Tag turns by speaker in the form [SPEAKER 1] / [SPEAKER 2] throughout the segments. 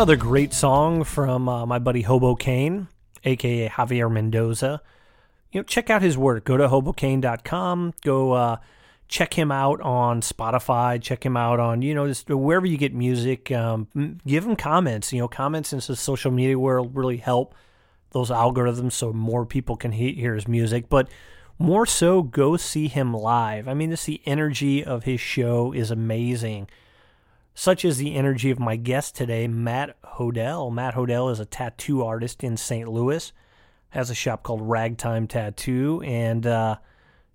[SPEAKER 1] another great song from uh, my buddy Hobo Kane, aka Javier Mendoza. You know, check out his work. Go to hobocane.com. Go uh, check him out on Spotify. Check him out on you know just wherever you get music. Um, give him comments. You know, comments in the social media world really help those algorithms so more people can he- hear his music. But more so, go see him live. I mean, just the energy of his show is amazing such as the energy of my guest today, Matt Hodel. Matt Hodel is a tattoo artist in St. Louis, has a shop called Ragtime Tattoo, and uh,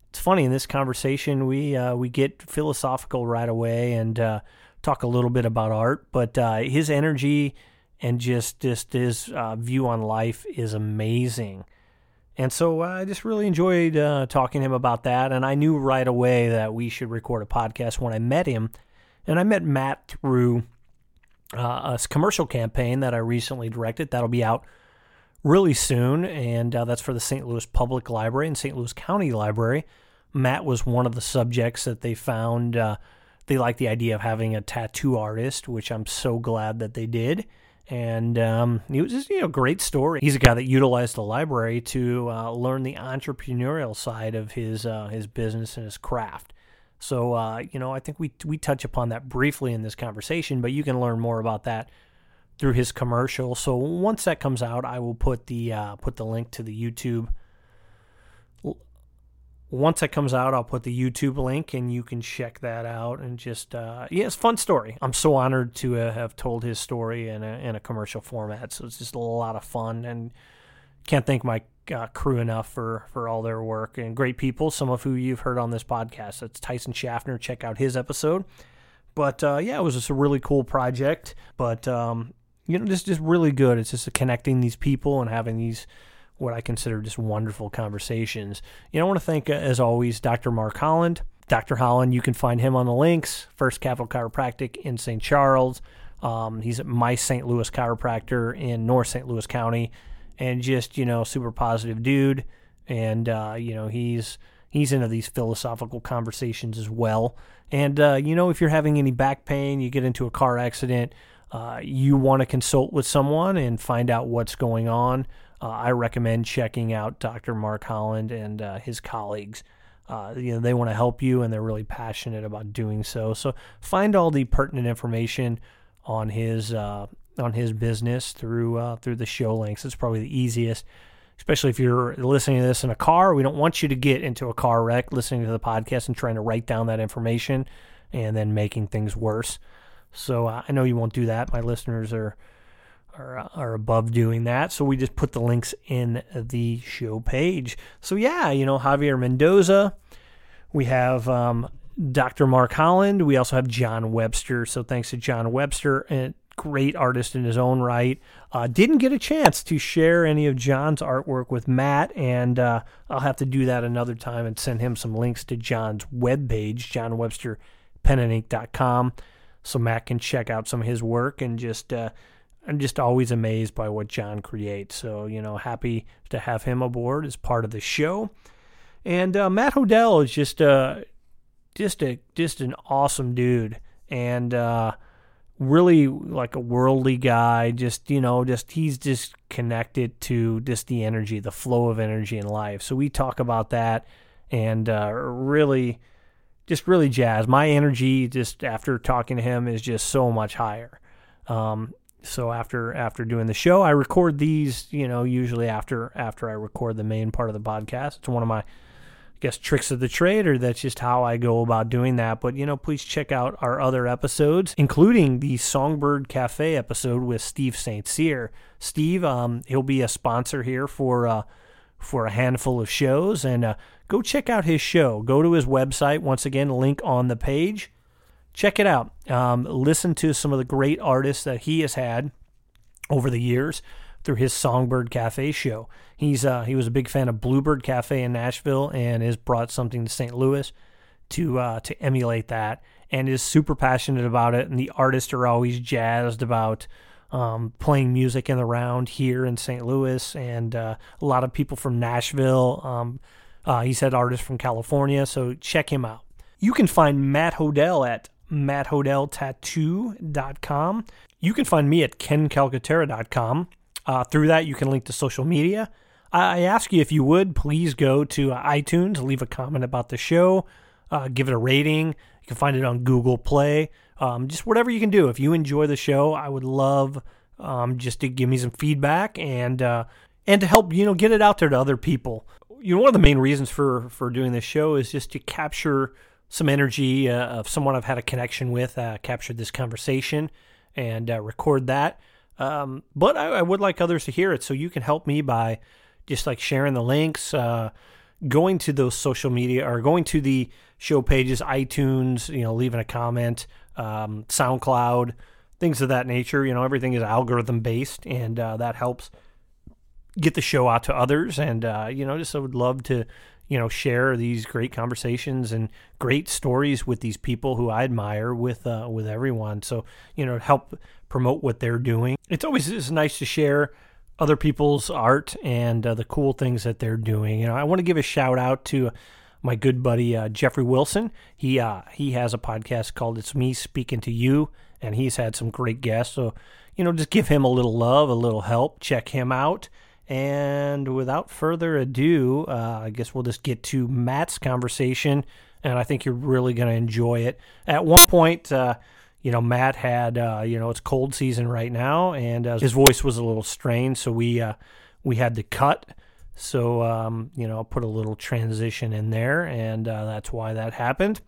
[SPEAKER 1] it's funny in this conversation we uh, we get philosophical right away and uh, talk a little bit about art, but uh, his energy and just just his uh, view on life is amazing. And so uh, I just really enjoyed talking to him about that. And I knew right away that we should record a podcast when I met him and I met Matt through uh, a commercial campaign that I recently directed. That'll be out really soon, and uh, that's for the St. Louis Public Library and St. Louis County Library. Matt was one of the subjects that they found. Uh, they liked the idea of having a tattoo artist, which I'm so glad that they did. And um, it was just you know great story. He's a guy that utilized the library to uh, learn the entrepreneurial side of his uh, his business and his craft. So, uh, you know, I think we we touch upon that briefly in this conversation, but you can learn more about that through his commercial. So once that comes out, I will put the uh, put the link to the YouTube. Once that comes out, I'll put the YouTube link, and you can check that out. And just uh, yeah, it's fun story. I'm so honored to uh, have told his story in a in a commercial format. So it's just a lot of fun, and can't thank my uh, crew enough for for all their work and great people. Some of who you've heard on this podcast. That's Tyson Schaffner. Check out his episode. But uh, yeah, it was just a really cool project. But um, you know, just just really good. It's just connecting these people and having these what I consider just wonderful conversations. You know, I want to thank, uh, as always, Dr. Mark Holland. Dr. Holland, you can find him on the links. First Capital Chiropractic in St. Charles. Um, he's at My St. Louis Chiropractor in North St. Louis County and just you know super positive dude. And uh, you know he's he's into these philosophical conversations as well. And uh, you know if you're having any back pain you get into a car accident uh, you want to consult with someone and find out what's going on uh, i recommend checking out dr mark holland and uh, his colleagues. Uh, you know they want to help you and they're really passionate about doing so. So find all the pertinent information on his on his business through uh, through the show links. It's probably the easiest, especially if you're listening to this in a car. We don't want you to get into a car wreck listening to the podcast and trying to write down that information and then making things worse. So uh, I know you won't do that. My listeners are are uh, are above doing that. So we just put the links in the show page. So yeah, you know Javier Mendoza. We have um, Dr. Mark Holland. We also have John Webster. So thanks to John Webster and great artist in his own right. Uh, didn't get a chance to share any of John's artwork with Matt, and uh, I'll have to do that another time and send him some links to John's webpage, johnwebsterpenandink.com, so Matt can check out some of his work and just. Uh, I'm just always amazed by what John creates. So, you know, happy to have him aboard as part of the show. And uh, Matt Hodel is just uh, just a just an awesome dude. And uh, really like a worldly guy just you know just he's just connected to just the energy the flow of energy in life. So we talk about that and uh, really just really jazz. My energy just after talking to him is just so much higher. Um, so after after doing the show i record these you know usually after after i record the main part of the podcast. It's one of my guess tricks of the trade or that's just how I go about doing that. But you know, please check out our other episodes, including the Songbird Cafe episode with Steve St. Cyr. Steve, um, he'll be a sponsor here for uh, for a handful of shows, and uh, go check out his show. Go to his website once again, link on the page. Check it out. Um, listen to some of the great artists that he has had over the years through his Songbird Cafe show. He's uh, he was a big fan of Bluebird Cafe in Nashville and has brought something to St. Louis to uh, to emulate that and is super passionate about it. And the artists are always jazzed about um, playing music in the round here in St. Louis, and uh, a lot of people from Nashville. Um, uh, he's had artists from California, so check him out. You can find Matt Hodel at matthodeltattoo.com. You can find me at kencalcaterra.com. Uh, through that, you can link to social media. I ask you if you would please go to iTunes, leave a comment about the show, uh, give it a rating. You can find it on Google Play. Um, just whatever you can do. If you enjoy the show, I would love um, just to give me some feedback and uh, and to help you know get it out there to other people. You know, one of the main reasons for for doing this show is just to capture some energy uh, of someone I've had a connection with, uh, captured this conversation, and uh, record that. Um, but I, I, would like others to hear it, so you can help me by just like sharing the links, uh, going to those social media or going to the show pages, iTunes, you know, leaving a comment, um, SoundCloud, things of that nature. You know, everything is algorithm based, and uh, that helps get the show out to others. And uh, you know, just I would love to you know share these great conversations and great stories with these people who I admire with uh, with everyone. So you know, help promote what they're doing. It's always it's nice to share other people's art and uh, the cool things that they're doing. You know, I want to give a shout out to my good buddy uh, Jeffrey Wilson. He uh, he has a podcast called "It's Me Speaking to You," and he's had some great guests. So, you know, just give him a little love, a little help. Check him out. And without further ado, uh, I guess we'll just get to Matt's conversation, and I think you're really going to enjoy it. At one point, uh, you know, Matt had, uh, you know, it's cold season right now, and uh, his voice was a little strained, so we uh, we had to cut. So, um, you know, I'll put a little transition in there, and uh, that's why that happened.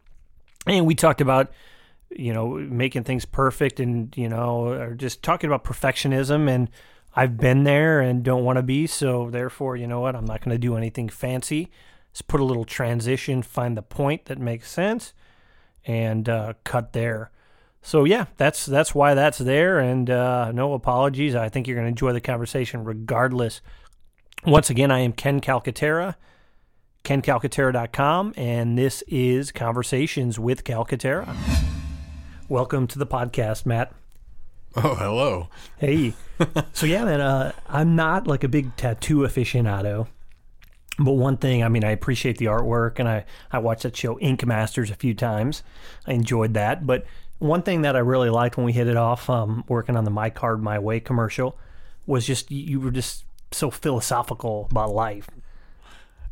[SPEAKER 1] And we talked about, you know, making things perfect, and you know, or just talking about perfectionism and I've been there and don't want to be, so therefore, you know what? I'm not going to do anything fancy. Just put a little transition, find the point that makes sense, and uh, cut there. So yeah, that's that's why that's there, and uh, no apologies. I think you're going to enjoy the conversation regardless. Once again, I am Ken Calcaterra, kencalcaterra.com, and this is Conversations with Calcaterra. Welcome to the podcast, Matt.
[SPEAKER 2] Oh, hello.
[SPEAKER 1] Hey. so yeah, man, uh, I'm not like a big tattoo aficionado. But one thing, I mean, I appreciate the artwork, and I, I watched that show Ink Masters a few times. I enjoyed that. But one thing that I really liked when we hit it off, um, working on the My Card My Way commercial, was just you were just so philosophical about life.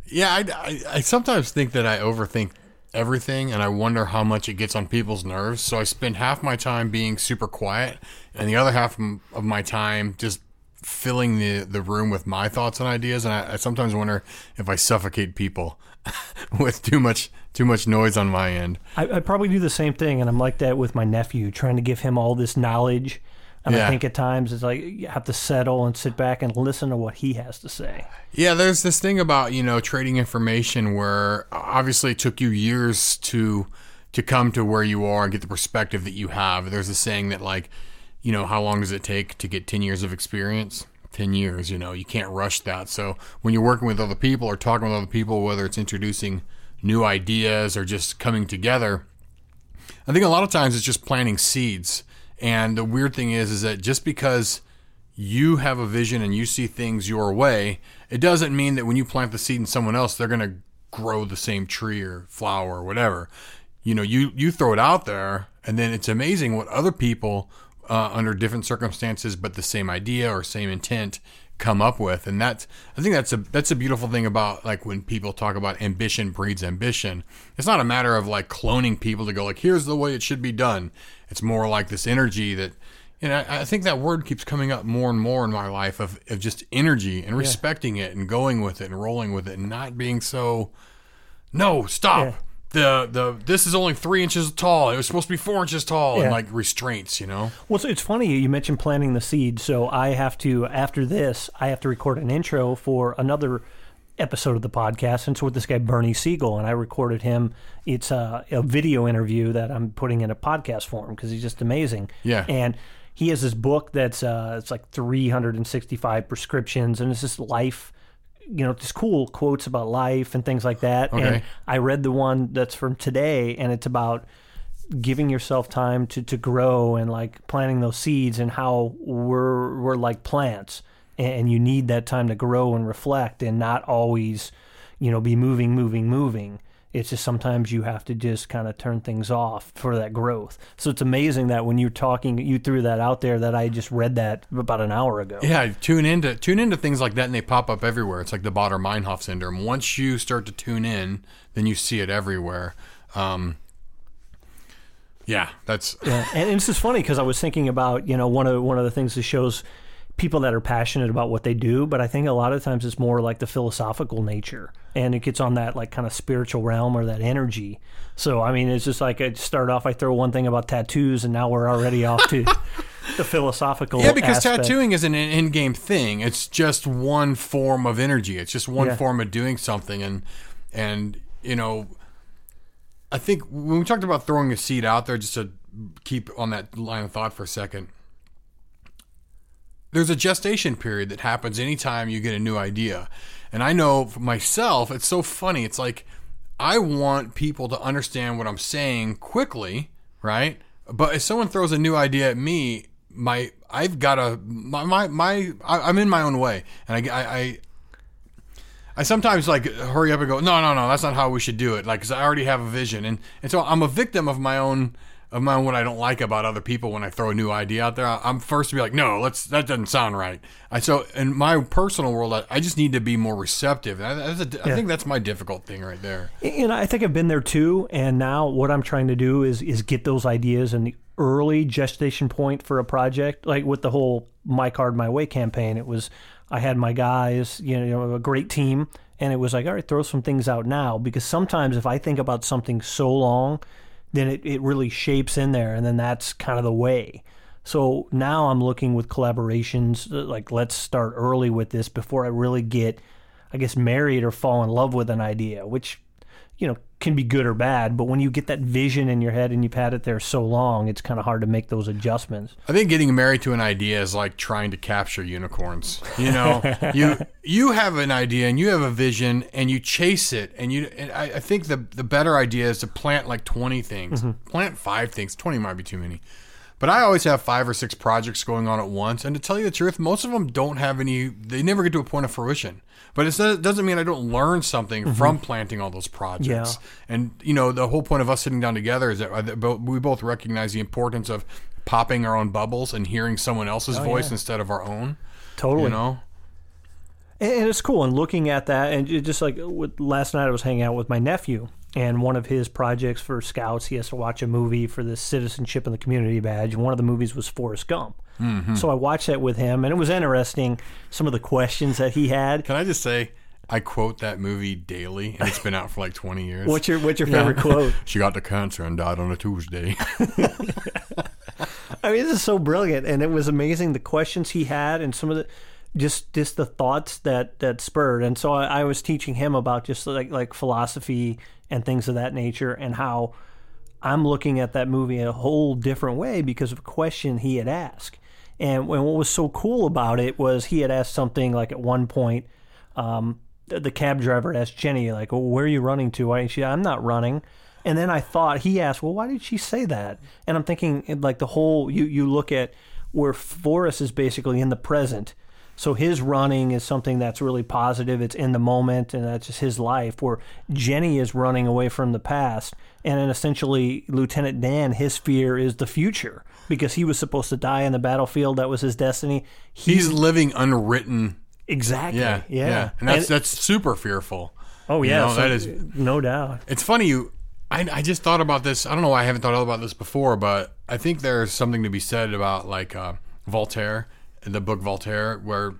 [SPEAKER 2] Yeah, I, I, I sometimes think that I overthink everything and I wonder how much it gets on people's nerves. So I spend half my time being super quiet and the other half of my time just filling the, the room with my thoughts and ideas. And I, I sometimes wonder if I suffocate people with too much too much noise on my end.
[SPEAKER 1] I, I probably do the same thing, and I'm like that with my nephew, trying to give him all this knowledge and yeah. I think at times it's like you have to settle and sit back and listen to what he has to say.
[SPEAKER 2] Yeah, there's this thing about, you know, trading information where obviously it took you years to to come to where you are and get the perspective that you have. There's a saying that like, you know, how long does it take to get 10 years of experience? 10 years, you know, you can't rush that. So when you're working with other people or talking with other people, whether it's introducing new ideas or just coming together, I think a lot of times it's just planting seeds and the weird thing is, is that just because you have a vision and you see things your way, it doesn't mean that when you plant the seed in someone else, they're going to grow the same tree or flower or whatever. You know, you you throw it out there, and then it's amazing what other people uh, under different circumstances, but the same idea or same intent come up with. And that's i think that's a that's a beautiful thing about like when people talk about ambition breeds ambition. It's not a matter of like cloning people to go like here's the way it should be done it's more like this energy that and I, I think that word keeps coming up more and more in my life of, of just energy and respecting yeah. it and going with it and rolling with it and not being so no stop yeah the the this is only three inches tall. It was supposed to be four inches tall, yeah. and like restraints, you know.
[SPEAKER 1] Well, so it's funny you mentioned planting the seed. So I have to after this, I have to record an intro for another episode of the podcast, and it's with this guy Bernie Siegel, and I recorded him. It's a, a video interview that I'm putting in a podcast form because he's just amazing.
[SPEAKER 2] Yeah,
[SPEAKER 1] and he has this book that's uh, it's like 365 prescriptions, and it's just life you know, just cool quotes about life and things like that. Okay. And I read the one that's from today, and it's about giving yourself time to, to grow and like planting those seeds and how we're we're like plants and you need that time to grow and reflect and not always you know be moving moving moving It's just sometimes you have to just kind of turn things off for that growth. So it's amazing that when you're talking, you threw that out there that I just read that about an hour ago.
[SPEAKER 2] Yeah, tune into tune into things like that, and they pop up everywhere. It's like the Baader Meinhof syndrome. Once you start to tune in, then you see it everywhere. Um, yeah, that's
[SPEAKER 1] Yeah, and it's just funny because I was thinking about you know one of one of the things that shows people that are passionate about what they do, but I think a lot of times it's more like the philosophical nature, and it gets on that like kind of spiritual realm or that energy. So I mean, it's just like I start off, I throw one thing about tattoos, and now we're already off to the philosophical.
[SPEAKER 2] yeah, because
[SPEAKER 1] aspect.
[SPEAKER 2] tattooing is an in-game thing. It's just one form of energy. It's just one
[SPEAKER 1] Yeah.
[SPEAKER 2] form of doing something, and and you know, I think when we talked about throwing a seed out there, just to keep on that line of thought for a second, there's a gestation period that happens anytime you get a new idea. And I know myself, it's so funny. It's like I want people to understand what I'm saying quickly, right? But if someone throws a new idea at me, my I've got a my my, my I, I'm in my own way, and I, I, I I sometimes like hurry up and go, no, no, no, that's not how we should do it. Like, cause I already have a vision, and and so I'm a victim of my own of what I don't like about other people when I throw a new idea out there. I'm first to be like, no, let's that doesn't sound right. I so in my personal world, I, I just need to be more receptive. I, a, I think that's my difficult thing right there.
[SPEAKER 1] And I think I've been there too. And now what I'm trying to do is is get those ideas in the early gestation point for a project. Like with the whole My Card My Way campaign, it was I had my guys, you know, a great team, and it was like, all right, throw some things out now because sometimes if I think about something so long, then it, it really shapes in there, and then that's kind of the way. So now I'm looking with collaborations, uh, like let's start early with this before I really get, I guess, married or fall in love with an idea, which, you know, can be good or bad. But when you get that vision in your head and you've had it there so long, it's kind of hard to make those adjustments.
[SPEAKER 2] I think getting married to an idea is like trying to capture unicorns. You know, you you have an idea and you have a vision and you chase it and you. And I, I think the the better idea is to plant like twenty things. Mm-hmm. Plant five things. Twenty might be too many. But I always have five or six projects going on at once, and to tell you the truth, most of them don't have any. They never get to a point of fruition. But it's, it doesn't mean I don't learn something from planting all those projects.
[SPEAKER 1] Yeah.
[SPEAKER 2] And you know, the whole point of us sitting down together is that uh, we both recognize the importance of popping our own bubbles and hearing someone else's voice
[SPEAKER 1] yeah.
[SPEAKER 2] instead of our own.
[SPEAKER 1] Totally.
[SPEAKER 2] You know,
[SPEAKER 1] And and it's cool. And looking at that, and just like last night, I was hanging out with my nephew, and one of his projects for scouts, he has to watch a movie for the citizenship and the community badge. And one of the movies was Forrest Gump.
[SPEAKER 2] Mm-hmm.
[SPEAKER 1] So I watched that with him, and it was interesting. Some of the questions that he had.
[SPEAKER 2] can I just say? I quote that movie daily, and it's been out for like 20 years.
[SPEAKER 1] What's your What's your favorite quote?
[SPEAKER 2] She got the cancer and died on a Tuesday.
[SPEAKER 1] I mean, this is so brilliant, and it was amazing the questions he had and some of the just just the thoughts that that spurred. And so I, I was teaching him about just like like philosophy and things of that nature, and how I'm looking at that movie a whole different way because of a question he had asked. And what was so cool about it was he had asked something like at one point, um, the, cab driver asked Jenny like, well, "Where are you running to?" I she, I'm not running. And then I thought he asked, "Well, why did she say that?" And I'm thinking like the whole you you look at where Forrest is basically in the present. So his running is something that's really positive. It's in the moment, and that's just his life. Where Jenny is running away from the past, and then essentially Lieutenant Dan, his fear is the future because he was supposed to die on the battlefield. That was his destiny. He,
[SPEAKER 2] He's living unwritten.
[SPEAKER 1] exactly,
[SPEAKER 2] Yeah,
[SPEAKER 1] yeah, yeah.
[SPEAKER 2] and that's that's super fearful.
[SPEAKER 1] oh
[SPEAKER 2] you
[SPEAKER 1] yeah,
[SPEAKER 2] know,
[SPEAKER 1] so-
[SPEAKER 2] that is
[SPEAKER 1] no doubt.
[SPEAKER 2] It's funny you. I, I just thought about this. I don't know why I haven't thought about this before, but I think there's something to be said about like uh, Voltaire, in the book Voltaire, where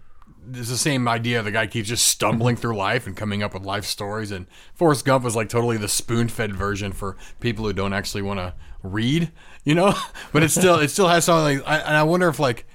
[SPEAKER 2] it's the same idea. The guy keeps just stumbling through life and coming up with life stories. And Forrest Gump is like totally the spoon-fed version for people who don't actually want to read, you know. but it still it still has something. Like, I, and I wonder if like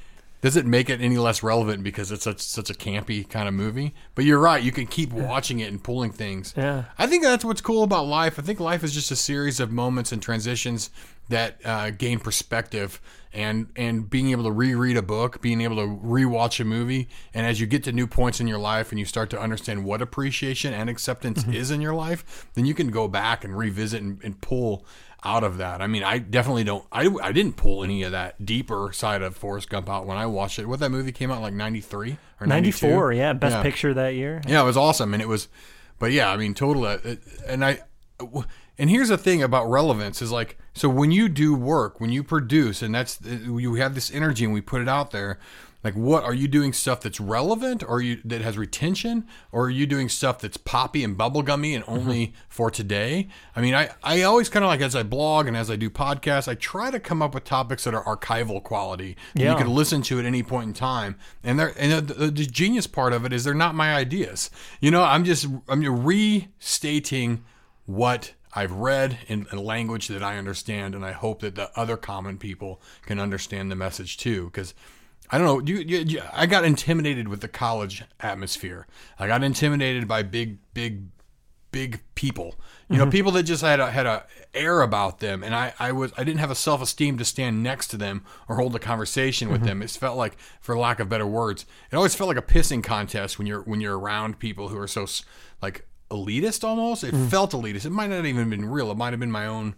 [SPEAKER 2] does it make it any less relevant because it's such such a campy kind of movie? But you're right. You can keep watching it and pulling things.
[SPEAKER 1] Yeah.
[SPEAKER 2] I think that's what's cool about life. I think life is just a series of moments and transitions that uh, gain perspective and and being able to reread a book, being able to rewatch a movie, and as you get to new points in your life and you start to understand what appreciation and acceptance is in your life, then you can go back and revisit and, and pull out of that. I mean, I definitely don't. I, I didn't pull any of that deeper side of Forrest Gump out when I watched it. What that movie came out like ninety three or
[SPEAKER 1] 94, yeah, best
[SPEAKER 2] Yeah.
[SPEAKER 1] picture that year.
[SPEAKER 2] Yeah, it was awesome, and it was, but yeah, I mean, total. uh, And I, and here's the thing about relevance is like so when you do work when you produce and that's you have this energy and we put it out there like what are you doing stuff that's relevant or you that has retention or are you doing stuff that's poppy and bubblegummy and only mm-hmm. for today i mean i i always kind of like as i blog and as i do podcasts i try to come up with topics that are archival quality yeah. you can listen to at any point in time and they're and the, the genius part of it is they're not my ideas you know i'm just i'm restating what I've read in a language that I understand, and I hope that the other common people can understand the message too. Because I don't know, you, you, you, I got intimidated with the college atmosphere. I got intimidated by big, big, big people. You mm-hmm. know, people that just had a, had a air about them, and I, I was I didn't have a self esteem to stand next to them or hold a conversation with mm-hmm. them. It felt like, for lack of better words, it always felt like a pissing contest when you're when you're around people who are so like elitist almost. It mm. felt elitist. It might not even been real. It might have been my own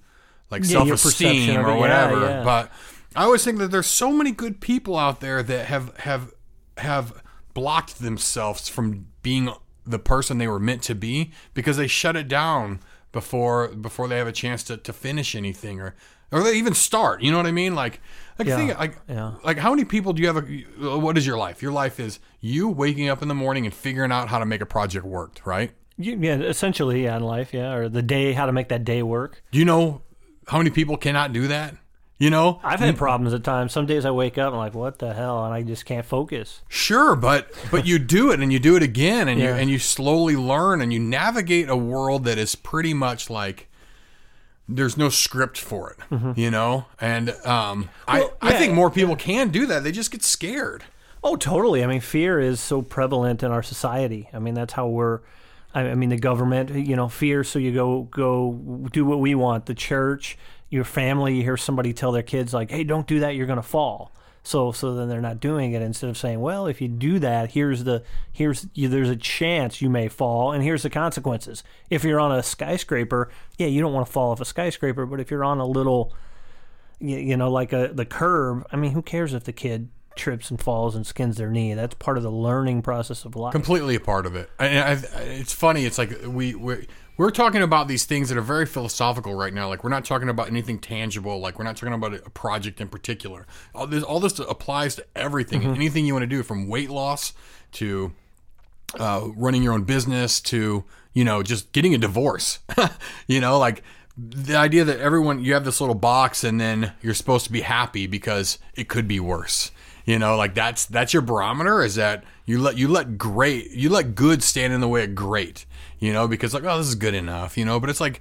[SPEAKER 2] like yeah, self esteem or whatever. Yeah, yeah. But I always think that there's so many good people out there that have have have blocked themselves from being the person they were meant to be because they shut it down before before they have a chance to, to finish anything or or they even start. You know what I mean? Like, like yeah, think, like, yeah. like how many people do you have? A, what is your life? Your life is you waking up in the morning and figuring out how to make a project work, right?
[SPEAKER 1] Yeah, essentially, yeah, in life, yeah, or the day, how to make that day work.
[SPEAKER 2] Do you know how many people cannot do that? You know,
[SPEAKER 1] I've had problems at times. Some days I wake up and I'm like, "What the hell?" and I just can't focus.
[SPEAKER 2] Sure, but but you do it and you do it again and yeah. you and you slowly learn and you navigate a world that is pretty much like there's no script for it, mm-hmm. you know. And um, well, I yeah, I think more people can do that. They just get scared.
[SPEAKER 1] Oh, totally. I mean, fear is so prevalent in our society. I mean, that's how we're I mean, the government, you know, fear. So you go go do what we want. The church, your family. You hear somebody tell their kids like, "Hey, don't do that. You're going to fall." So so then they're not doing it. Instead of saying, "Well, if you do that, here's the here's you, there's a chance you may fall, and here's the consequences." If you're on a skyscraper, yeah, you don't want to fall off a skyscraper. But if you're on a little, you know, like a the curb, I mean, who cares if the kid trips and falls and skins their knee. That's part of the learning process of life.
[SPEAKER 2] Completely a part of it. And I, it's funny. It's like we we're, we're talking about these things that are very philosophical right now. Like we're not talking about anything tangible. Like we're not talking about a project in particular. All this all this applies to everything. Mm-hmm. Anything you want to do, from weight loss to uh, running your own business to you know just getting a divorce. you know, like the idea that everyone you have this little box and then you're supposed to be happy because it could be worse you know, like that's that's your barometer. Is that you let you let great you let good stand in the way of great. You know, because like oh this is good enough. You know, but it's like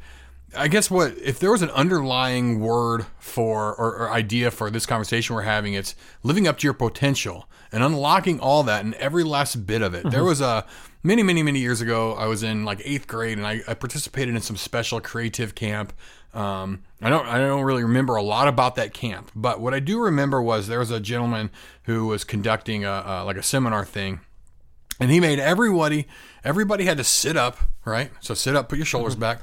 [SPEAKER 2] I guess what if there was an underlying word for or, or, idea for this conversation we're having, it's living up to your potential and unlocking all that and every last bit of it. Mm-hmm. There was a many, many, many years ago. I was in like eighth grade and I, I participated in some special creative camp um, I don't I don't really remember a lot about that camp, but what I do remember was there was a gentleman who was conducting a, a like a seminar thing, and he made everybody everybody had to sit up, right? So sit up, put your shoulders mm-hmm. back,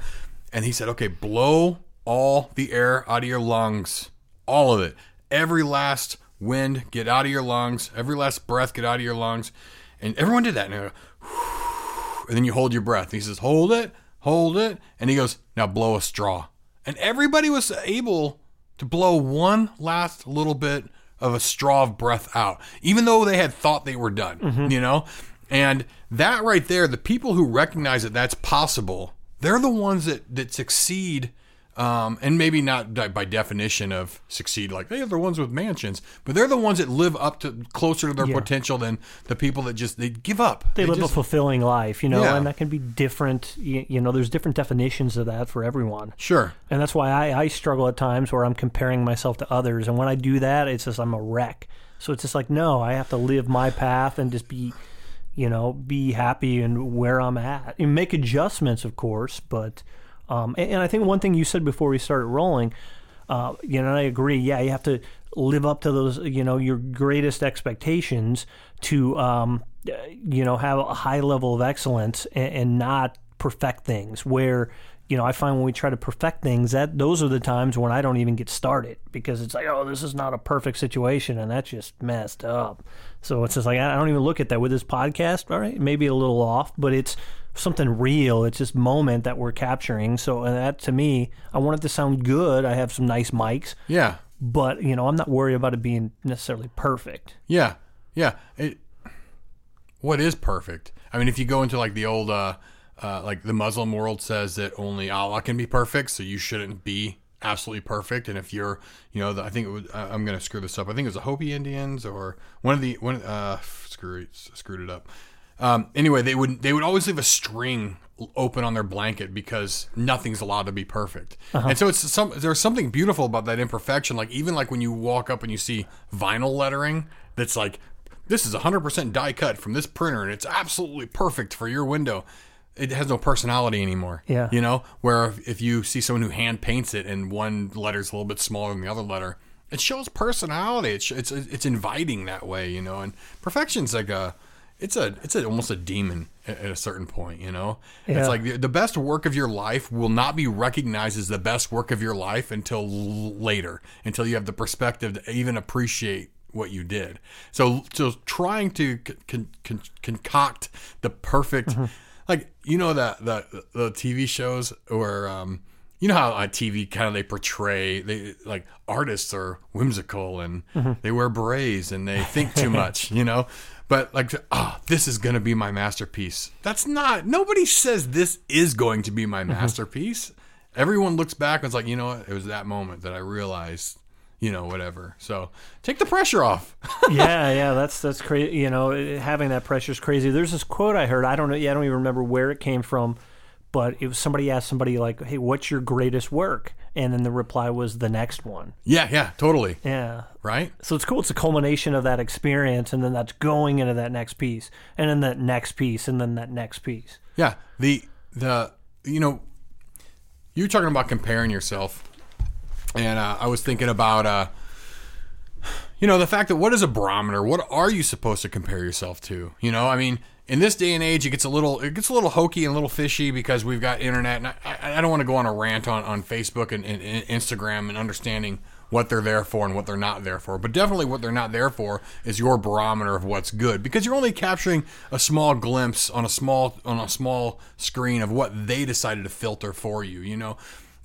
[SPEAKER 2] and he said, "Okay, blow all the air out of your lungs, all of it, every last wind get out of your lungs, every last breath get out of your lungs," and everyone did that, and, and then you hold your breath. He says, "Hold it." Hold it. And he goes, now blow a straw and everybody was able to blow one last little bit of a straw of breath out, even though they had thought they were done, mm-hmm. you know? And that right there, the people who recognize that that's possible, they're the ones that, that succeed um, and maybe not by definition of succeed like they are the ones with mansions, but they're the ones that live up to closer to their yeah. potential than the people that just they give up.
[SPEAKER 1] They, they live just, a fulfilling life, you know, yeah. and that can be different. You, you, know, there's different definitions of that for everyone.
[SPEAKER 2] Sure,
[SPEAKER 1] and that's why I, I struggle at times where I'm comparing myself to others, and when I do that, it's just I'm a wreck. So it's just like no, I have to live my path and just be you know, be happy and where I'm at. And make adjustments, of course, but um, and, and, I think one thing you said before we started rolling, uh, you know, I agree. Yeah, you have to live up to those, you know, your greatest expectations to, um, you know, have a high level of excellence and, and not perfect things where you know, I find when we try to perfect things, that those are the times when I don't even get started because it's like, oh, this is not a perfect situation, and that's just messed up. So it's just like I don't even look at that with this podcast. All right, maybe a little off, but it's something real. It's this moment that we're capturing. So and that to me, I want it to sound good. I have some nice mics,
[SPEAKER 2] Yeah.
[SPEAKER 1] but you know, I'm not worried about it being necessarily perfect.
[SPEAKER 2] Yeah, yeah. It, what is perfect? I mean, if you go into like the old, uh, uh, like the Muslim world says that only Allah can be perfect, so you shouldn't be absolutely perfect. And if you're, you know, the, I think it was, I- I'm gonna screw this up. I think it was the Hopi Indians or one of the one. Uh, screw it, screwed it up. Um, anyway, they would they would always leave a string open on their blanket because nothing's allowed to be perfect. And so it's some there's something beautiful about that imperfection. Like even like when you walk up and you see vinyl lettering that's like this is 100% die cut from this printer and it's absolutely perfect for your window. It has no personality anymore.
[SPEAKER 1] Yeah.
[SPEAKER 2] You know, where if- if you see someone who hand paints it and one letter's a little bit smaller than the other letter, it shows personality. It's it's it's inviting that way, you know. And perfection's like a it's a it's a, almost a demon at, at a certain point, you know.
[SPEAKER 1] Yeah.
[SPEAKER 2] It's like the, the best work of your life will not be recognized as the best work of your life until l- later, until you have the perspective to even appreciate what you did. So so trying to con, con, concoct the perfect like you know that the the TV shows or um you know how on TV kind of they portray they like artists are whimsical and they wear berets and they think too much, you know. But like, ah, this is gonna be my masterpiece. That's not. Nobody says this is going to be my masterpiece. Everyone looks back and it's like, you know what? It was that moment that I realized, you know, whatever. So take the pressure off.
[SPEAKER 1] yeah, yeah, that's that's crazy. You know, having that pressure is crazy. There's this quote I heard. I don't know. Yeah, I don't even remember where it came from, but it was somebody asked somebody like, "Hey, what's your greatest work?" And then the reply was the next one.
[SPEAKER 2] yeah, yeah, totally.
[SPEAKER 1] Yeah.
[SPEAKER 2] Right.
[SPEAKER 1] So it's cool. It's a culmination of that experience, and then that's going into that next piece, and then that next piece, and then that next piece.
[SPEAKER 2] Yeah. The the you know you're talking about comparing yourself, and uh, I was thinking about uh, you know the fact that what is a barometer? What are you supposed to compare yourself to? You know, I mean. In this day and age, it gets a little it gets a little hokey and a little fishy because we've got internet, and I, I don't want to go on a rant on, on Facebook and, and, and Instagram and understanding what they're there for and what they're not there for. But definitely, what they're not there for is your barometer of what's good because you're only capturing a small glimpse on a small on a small screen of what they decided to filter for you. You know,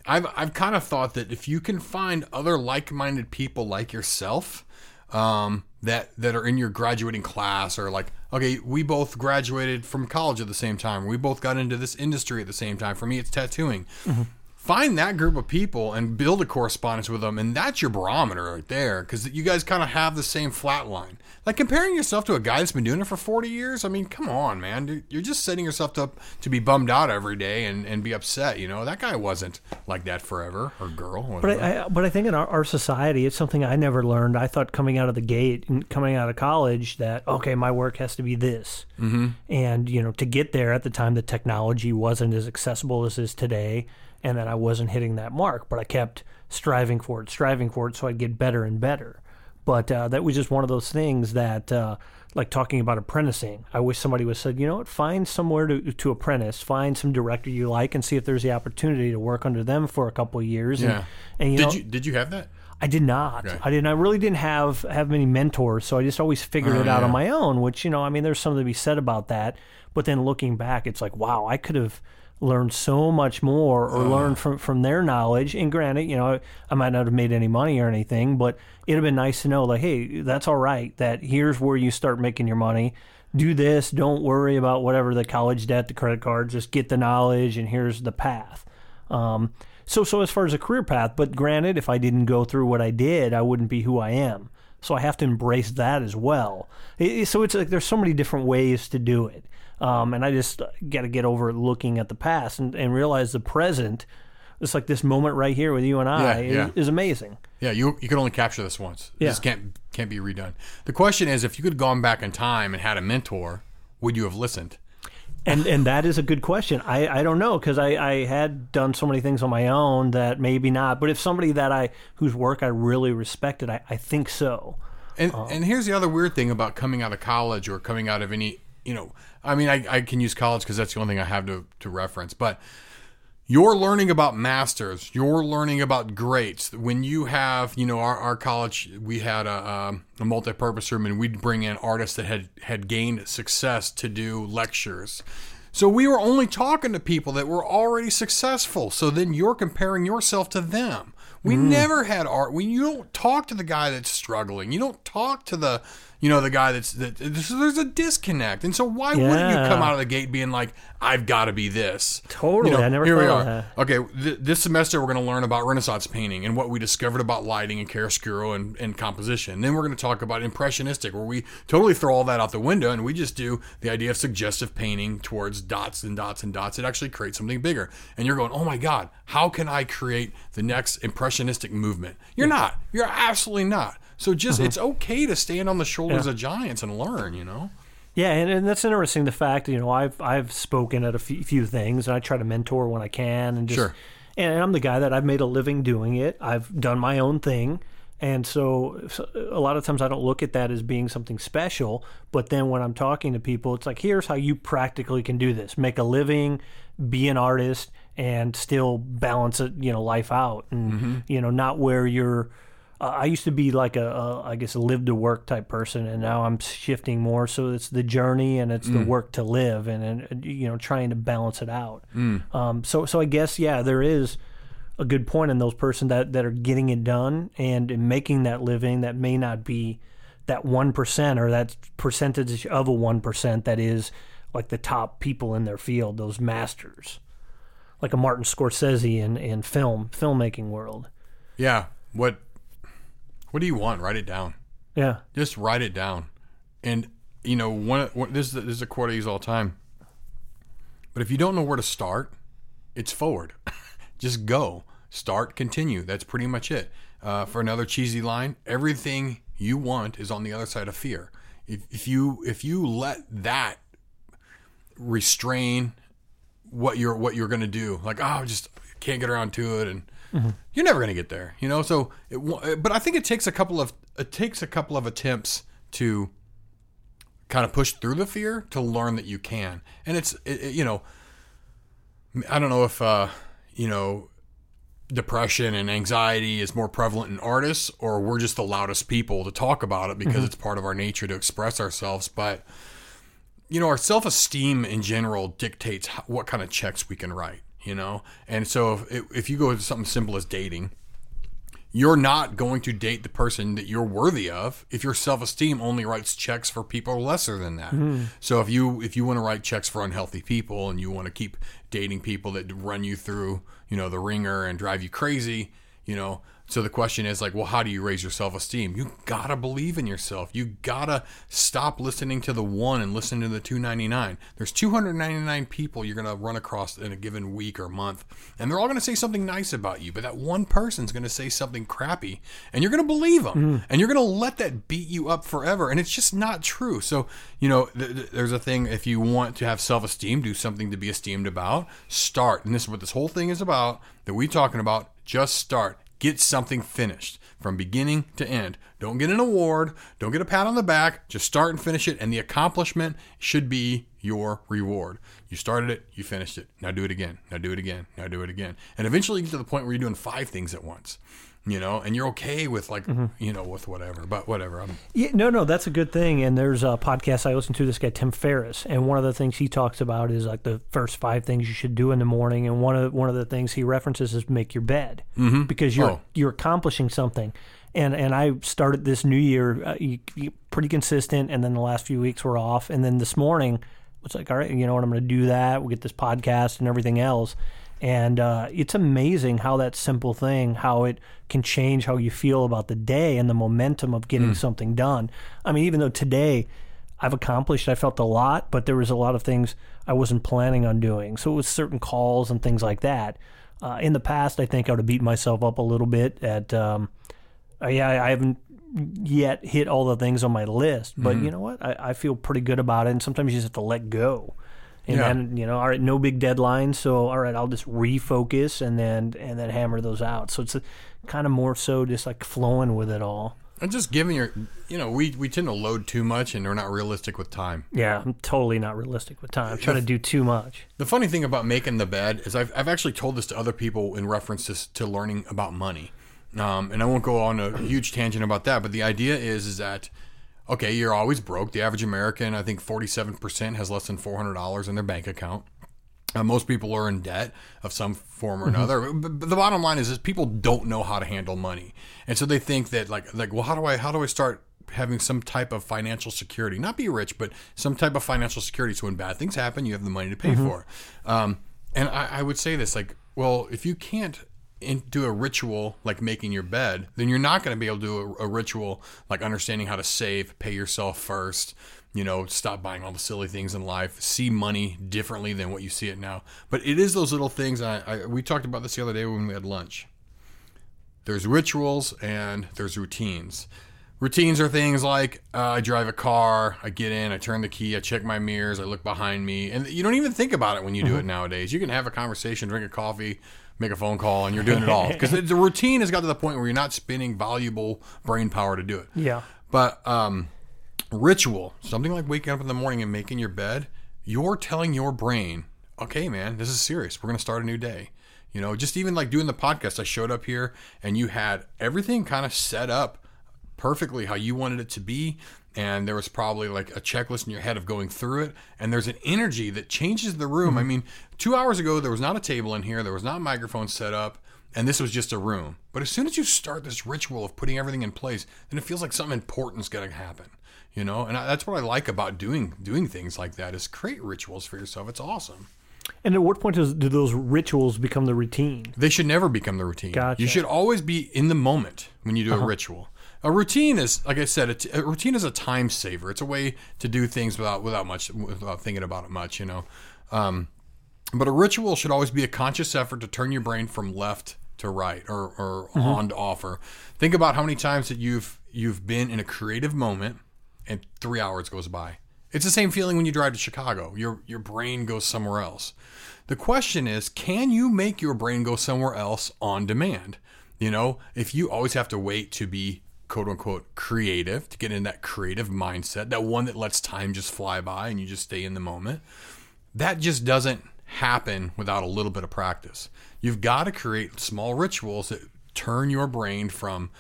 [SPEAKER 2] I've I've kind of thought that if you can find other like-minded people like yourself um, that that are in your graduating class or like okay we both graduated from college at the same time. We both got into this industry at the same time. For me it's tattooing find that group of people and build a correspondence with them and that's your barometer right there because you guys kind of have the same flat line like comparing yourself to a guy that's been doing it for 40 years i mean come on man you're just setting yourself up to be bummed out every day and, and be upset you know that guy wasn't like that forever or girl
[SPEAKER 1] But. I, I, but I think in our, our society, it's something I never learned. I thought coming out of the gate and coming out of college that okay, my work has to be this, mm-hmm. and you know, to get there at the time, the technology wasn't as accessible as is today, and that I wasn't hitting that mark. But I kept striving for it, striving for it, so I'd get better and better. But uh, that was just one of those things that, uh, like talking about apprenticing. I wish somebody would said, you know what, find somewhere to, to apprentice, find some director you like, and see if there's the opportunity to work under them for a couple of years.
[SPEAKER 2] yeah
[SPEAKER 1] And, and you
[SPEAKER 2] did
[SPEAKER 1] know,
[SPEAKER 2] you did you have that
[SPEAKER 1] I did not.
[SPEAKER 2] Okay.
[SPEAKER 1] I didn't. I really didn't have have many mentors, so I just always figured
[SPEAKER 2] Oh,
[SPEAKER 1] it out
[SPEAKER 2] yeah.
[SPEAKER 1] on my own. Which you know, I mean, there's something to be said about that. But then looking back, it's like, wow, I could have learned so much more or learn from from their knowledge. And granted, you know, I might not have made any money or anything, but it'd have been nice to know, like, hey, that's all right. That here's where you start making your money. Do this. Don't worry about whatever the college debt, the credit card. Just get the knowledge, and here's the path. Um, so, so as far as a career path, but granted, if I didn't go through what I did, I wouldn't be who I am. So I have to embrace that as well. It- so it's like there's so many different ways to do it, um, and I just got to get over looking at the past and, and realize the present. It's like this moment right here with you and I
[SPEAKER 2] Yeah, yeah.
[SPEAKER 1] Is, is amazing.
[SPEAKER 2] Yeah, you you can only capture this once.
[SPEAKER 1] Yeah.
[SPEAKER 2] This can't can't be redone. The question is, if you could have gone back in time and had a mentor, would you have listened?
[SPEAKER 1] and and that is a good question. I, I don't know because I, I had done so many things on my own that maybe not. But if somebody that I whose work I really respected, I, I think so.
[SPEAKER 2] And
[SPEAKER 1] Uh-huh.
[SPEAKER 2] and here's the other weird thing about coming out of college or coming out of any, you know, I mean, I, I can use college because that's the only thing I have to to reference. But you're learning about masters. You're learning about greats. When you have you know our, our college we had a, um, a multi-purpose room and we'd bring in artists that had had gained success to do lectures. So we were only talking to people that were already successful. So then you're comparing yourself to them. We never had art. When you don't talk to the guy that's struggling you don't talk to the you know the guy that's that so there's a disconnect and so why wouldn't you come out of the gate being like i've got to be this
[SPEAKER 1] Totally.
[SPEAKER 2] You know,
[SPEAKER 1] I never
[SPEAKER 2] here we are.
[SPEAKER 1] of that.
[SPEAKER 2] Okay, th- this semester we're going to learn about Renaissance painting and what we discovered about lighting and chiaroscuro and, and composition. Then we're going to talk about impressionistic, where we totally throw all that out the window and we just do the idea of suggestive painting towards dots and dots and dots. It actually creates something bigger. And you're going, oh my God, how can I create the next impressionistic movement? You're not. You're absolutely not. So just
[SPEAKER 1] Mm-hmm.
[SPEAKER 2] it's okay to stand on the shoulders of giants and learn. You know.
[SPEAKER 1] Yeah, and, and that's interesting. The fact, you know, I've I've spoken at a few, few things, and I try to mentor when I can, and just,
[SPEAKER 2] Sure.
[SPEAKER 1] and I'm the guy that I've made a living doing it. I've done my own thing, and so, so a lot of times I don't look at that as being something special. But then when I'm talking to people, it's like, here's how you practically can do this: make a living, be an artist, and still balance it, you know, life out, and you know, not where you're. Uh, I used to be like a, a, I guess, a live to work type person, and now I'm shifting more. So it's the journey and it's the work to live, and, and you know, trying to balance it out. Um, so, so I guess, yeah, there is a good point in those person that that are getting it done and making that living that may not be that one percent or that percentage of a one percent that is like the top people in their field, those masters, like a Martin Scorsese in in film filmmaking world.
[SPEAKER 2] Yeah. What What do you want? Write it down.
[SPEAKER 1] Yeah.
[SPEAKER 2] Just write it down. And you know, one, one this, is a, this is a quote I use all the time. But if you don't know where to start, it's forward. Just go. Start, continue. That's pretty much it. Uh, for another cheesy line, everything you want is on the other side of fear. If, if you if you let that restrain what you're what you're gonna do, like oh, I just can't get around to it, and you're never gonna get there, you know. So, it, but I think it takes a couple of it takes a couple of attempts to kind of push through the fear to learn that you can, and it's it, it- you know, I don't know if uh, you know depression and anxiety is more prevalent in artists or we're just the loudest people to talk about it because it's part of our nature to express ourselves but you know our self-esteem in general dictates what kind of checks we can write you know and so if, if you go to something simple as dating you're not going to date the person that you're worthy of if your self-esteem only writes checks for people lesser than that. Mm-hmm. So if you if you want to write checks for unhealthy people and you want to keep dating people that run you through, you know, the ringer and drive you crazy, you know, so the question is like, well, how do you raise your self-esteem? You got to believe in yourself. You got to stop listening to the 1 and listen to the 299. There's 299 people you're to run across in a given week or month, and they're all to say something nice about you, but that one person's to say something crappy, and you're to believe them. Mm-hmm. And you're to let that beat you up forever, and it's just not true. So, you know, th- th- there's a thing if you want to have self-esteem, do something to be esteemed about, start. And this is what this whole thing is about that we talking about. Just start. Get something finished from beginning to end. Don't get an award. Don't get a pat on the back. Just start and finish it. And the accomplishment should be your reward. You started it, you finished it. Now do it again. Now do it again. Now do it again. And eventually you get to the point where you're doing five things at once. You know, and you're okay with like, you know, with whatever. But whatever. I'm,
[SPEAKER 1] Yeah, no, no, that's a good thing. And there's a podcast I listen to. This guy Tim Ferriss, and one of the things he talks about is like the first five things you should do in the morning. And one of one of the things he references is make your bed because you're
[SPEAKER 2] Oh.
[SPEAKER 1] you're accomplishing something. And and I started this new year uh, you, you, pretty consistent, and then the last few weeks were off, and then this morning it's like, all right, you know what, I'm going to do that. We'll get this podcast and everything else. And uh, it's amazing how that simple thing, how it can change how you feel about the day and the momentum of getting something done. I mean, even though today I've accomplished, I felt a lot, but there was a lot of things I wasn't planning on doing. So it was certain calls and things like that. Uh, in the past, I think I would have beat myself up a little bit at, um, yeah, I haven't yet hit all the things on my list, but you know what? I, I feel pretty good about it. And sometimes you just have to let go. And
[SPEAKER 2] Yeah.
[SPEAKER 1] then you know, all right, no big deadlines, so all right, I'll just refocus and then and then hammer those out. So it's a, kind of more so just like flowing with it all.
[SPEAKER 2] And just giving your, you know, we, we tend to load too much and we're not realistic with time.
[SPEAKER 1] Yeah, I'm totally not realistic with time. I'm trying to do too much.
[SPEAKER 2] The funny thing about making the bed is I've, I've actually told this to other people in reference to, to learning about money. Um, and I won't go on a huge tangent about that, but the idea is, is that, okay, you're always broke. The average American, I think 47% has less than $400 in their bank account. Uh, most people are in debt of some form or another. But, but the bottom line is, is people don't know how to handle money, and so they think that like like well, how do I how do I start having some type of financial security? Not be rich, but some type of financial security. So when bad things happen, you have the money to pay for. Um, and I, I would say this like, well, if you can't in, do a ritual like making your bed, then you're not going to be able to do a, a ritual like understanding how to save, pay yourself first, you know, stop buying all the silly things in life, see money differently than what you see it now. But it is those little things. I, I we talked about this the other day when we had lunch. There's rituals and there's routines. Routines are things like uh, I drive a car, I get in, I turn the key, I check my mirrors, I look behind me, and you don't even think about it when you do it nowadays. You can have a conversation, drink a coffee, make a phone call, and you're doing it all because the routine has got to the point where you're not spending valuable brain power to do it.
[SPEAKER 1] Yeah.
[SPEAKER 2] But um, ritual, something like waking up in the morning and making your bed, you're telling your brain, okay, man, this is serious. We're going to start a new day. You know, just even like doing the podcast, I showed up here and you had everything kind of set up perfectly how you wanted it to be. And there was probably like a checklist in your head of going through it. And there's an energy that changes the room. I mm-hmm. mean, two hours ago, there was not a table in here, there was not microphones set up and this was just a room. But as soon as you start this ritual of putting everything in place, then it feels like something important's going to happen. You know, and I, that's what I like about doing doing things like that is create rituals for yourself. It's awesome.
[SPEAKER 1] And at what point does, do those rituals become the routine?
[SPEAKER 2] They should never become the routine.
[SPEAKER 1] Gotcha.
[SPEAKER 2] You should always be in the moment when you do a uh-huh. ritual. A routine is, like I said, a, t- a routine is a time saver. It's a way to do things without without much without thinking about it much. You know, um, but a ritual should always be a conscious effort to turn your brain from left to right or, or on to off. Or think about how many times that you've you've been in a creative moment and three hours goes by. It's the same feeling when you drive to Chicago. Your your brain goes somewhere else. The question is, can you make your brain go somewhere else on demand? You know, if you always have to wait to be quote unquote creative, to get in that creative mindset, that one that lets time just fly by and you just stay in the moment, that just doesn't happen without a little bit of practice. You've got to create small rituals that turn your brain from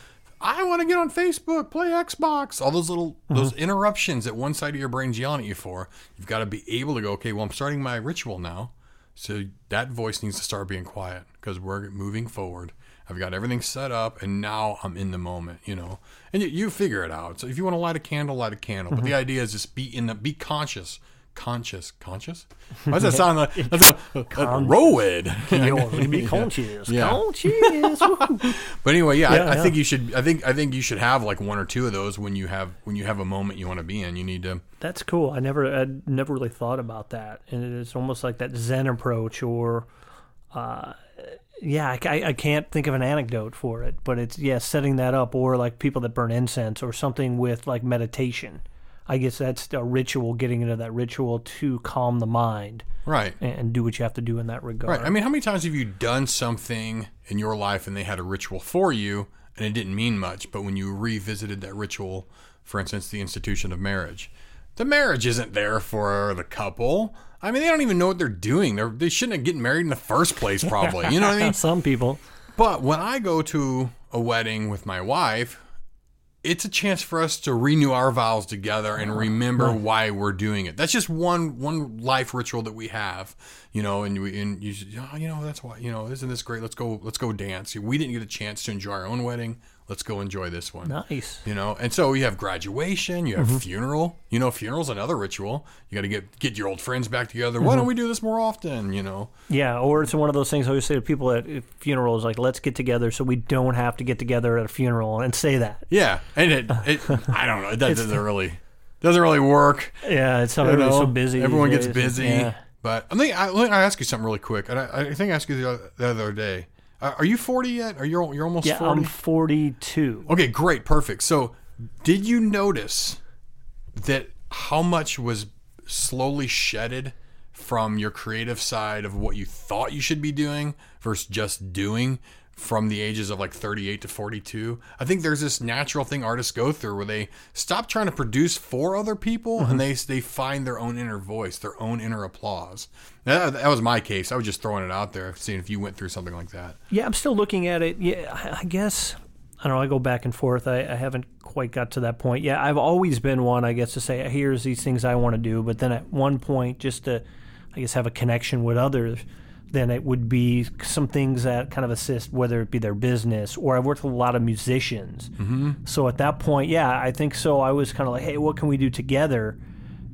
[SPEAKER 2] I want to get on Facebook, play Xbox, all those little mm-hmm. those interruptions that one side of your brain's yelling at you for. You've got to be able to go, okay, well, I'm starting my ritual now. So that voice needs to start being quiet because we're moving forward. I've got everything set up, and now I'm in the moment, you know. And you, you figure it out. So if you want to light a candle, light a candle. But the idea is just be in the be conscious, conscious, conscious. Why does that sound like that's a, a, roid?
[SPEAKER 1] Yo, be conscious.
[SPEAKER 2] Yeah.
[SPEAKER 1] Conscious.
[SPEAKER 2] But anyway, yeah,
[SPEAKER 1] Yeah,
[SPEAKER 2] I, I
[SPEAKER 1] yeah.
[SPEAKER 2] think you should. I think I think you should have like one or two of those when you have when you have a moment you want to be in. You need to.
[SPEAKER 1] That's cool. I never, I never really thought about that, and it's almost like that Zen approach, or, uh, yeah, I, I- I can't think of an anecdote for it, but it's yeah, setting that up, or like people that burn incense, or something with like meditation. I guess that's a ritual, getting into that ritual to calm the mind
[SPEAKER 2] Right.
[SPEAKER 1] and, and do what you have to do in that regard.
[SPEAKER 2] Right. I mean, how many times have you done something in your life and they had a ritual for you and it didn't mean much, but when you revisited that ritual, for instance, the institution of marriage, the marriage isn't there for the couple. I mean, they don't even know what they're doing. They're, they shouldn't have getting married in the first place, probably. You know what I mean?
[SPEAKER 1] Some people.
[SPEAKER 2] But when I go to a wedding with my wife, it's a chance for us to renew our vows together and remember why we're doing it. That's just one one life ritual that we have, you know. And we and you, oh, you know, that's why you know, isn't this great? Let's go, let's go dance. We didn't get a chance to enjoy our own wedding. Let's go enjoy this one.
[SPEAKER 1] Nice.
[SPEAKER 2] You know, and so you have graduation, you have mm-hmm. funeral. You know, funeral's another ritual. You got to get get your old friends back together. Why mm-hmm. don't we do this more often? You know,
[SPEAKER 1] Yeah, or it's one of those things I always say to people at funerals, like, let's get together so we don't have to get together at a funeral and say that.
[SPEAKER 2] Yeah, and it, it I don't know, it does- doesn't really doesn't really work.
[SPEAKER 1] Yeah, it's everybody's
[SPEAKER 2] know,
[SPEAKER 1] so busy.
[SPEAKER 2] Everyone gets busy.
[SPEAKER 1] Yeah.
[SPEAKER 2] But I think I, me ask you something really quick. And I, I think I asked you the other, the other day. Uh, are you forty yet? Are you you're almost
[SPEAKER 1] Yeah,
[SPEAKER 2] forty?
[SPEAKER 1] I'm 42.
[SPEAKER 2] Okay, great, perfect. So, did you notice that how much was slowly shedded from your creative side of what you thought you should be doing versus just doing from the ages of like 38 to 42. I think there's this natural thing artists go through where they stop trying to produce for other people and mm-hmm. they they find their own inner voice, their own inner applause. That, that was my case. I was just throwing it out there, seeing if you went through something like that.
[SPEAKER 1] Yeah, I'm still looking at it. Yeah, I- I guess I don't know. I go back and forth. I, I haven't quite got to that point. Yeah, I've always been one, I guess, to say here's these things I want to do, but then at one point, just to, I guess, have a connection with others. Then it would be some things that kind of assist, whether it be their business or I've worked with a lot of musicians. Mm-hmm. So at that point, yeah, I think so. I was kind of like, hey, what can we do together?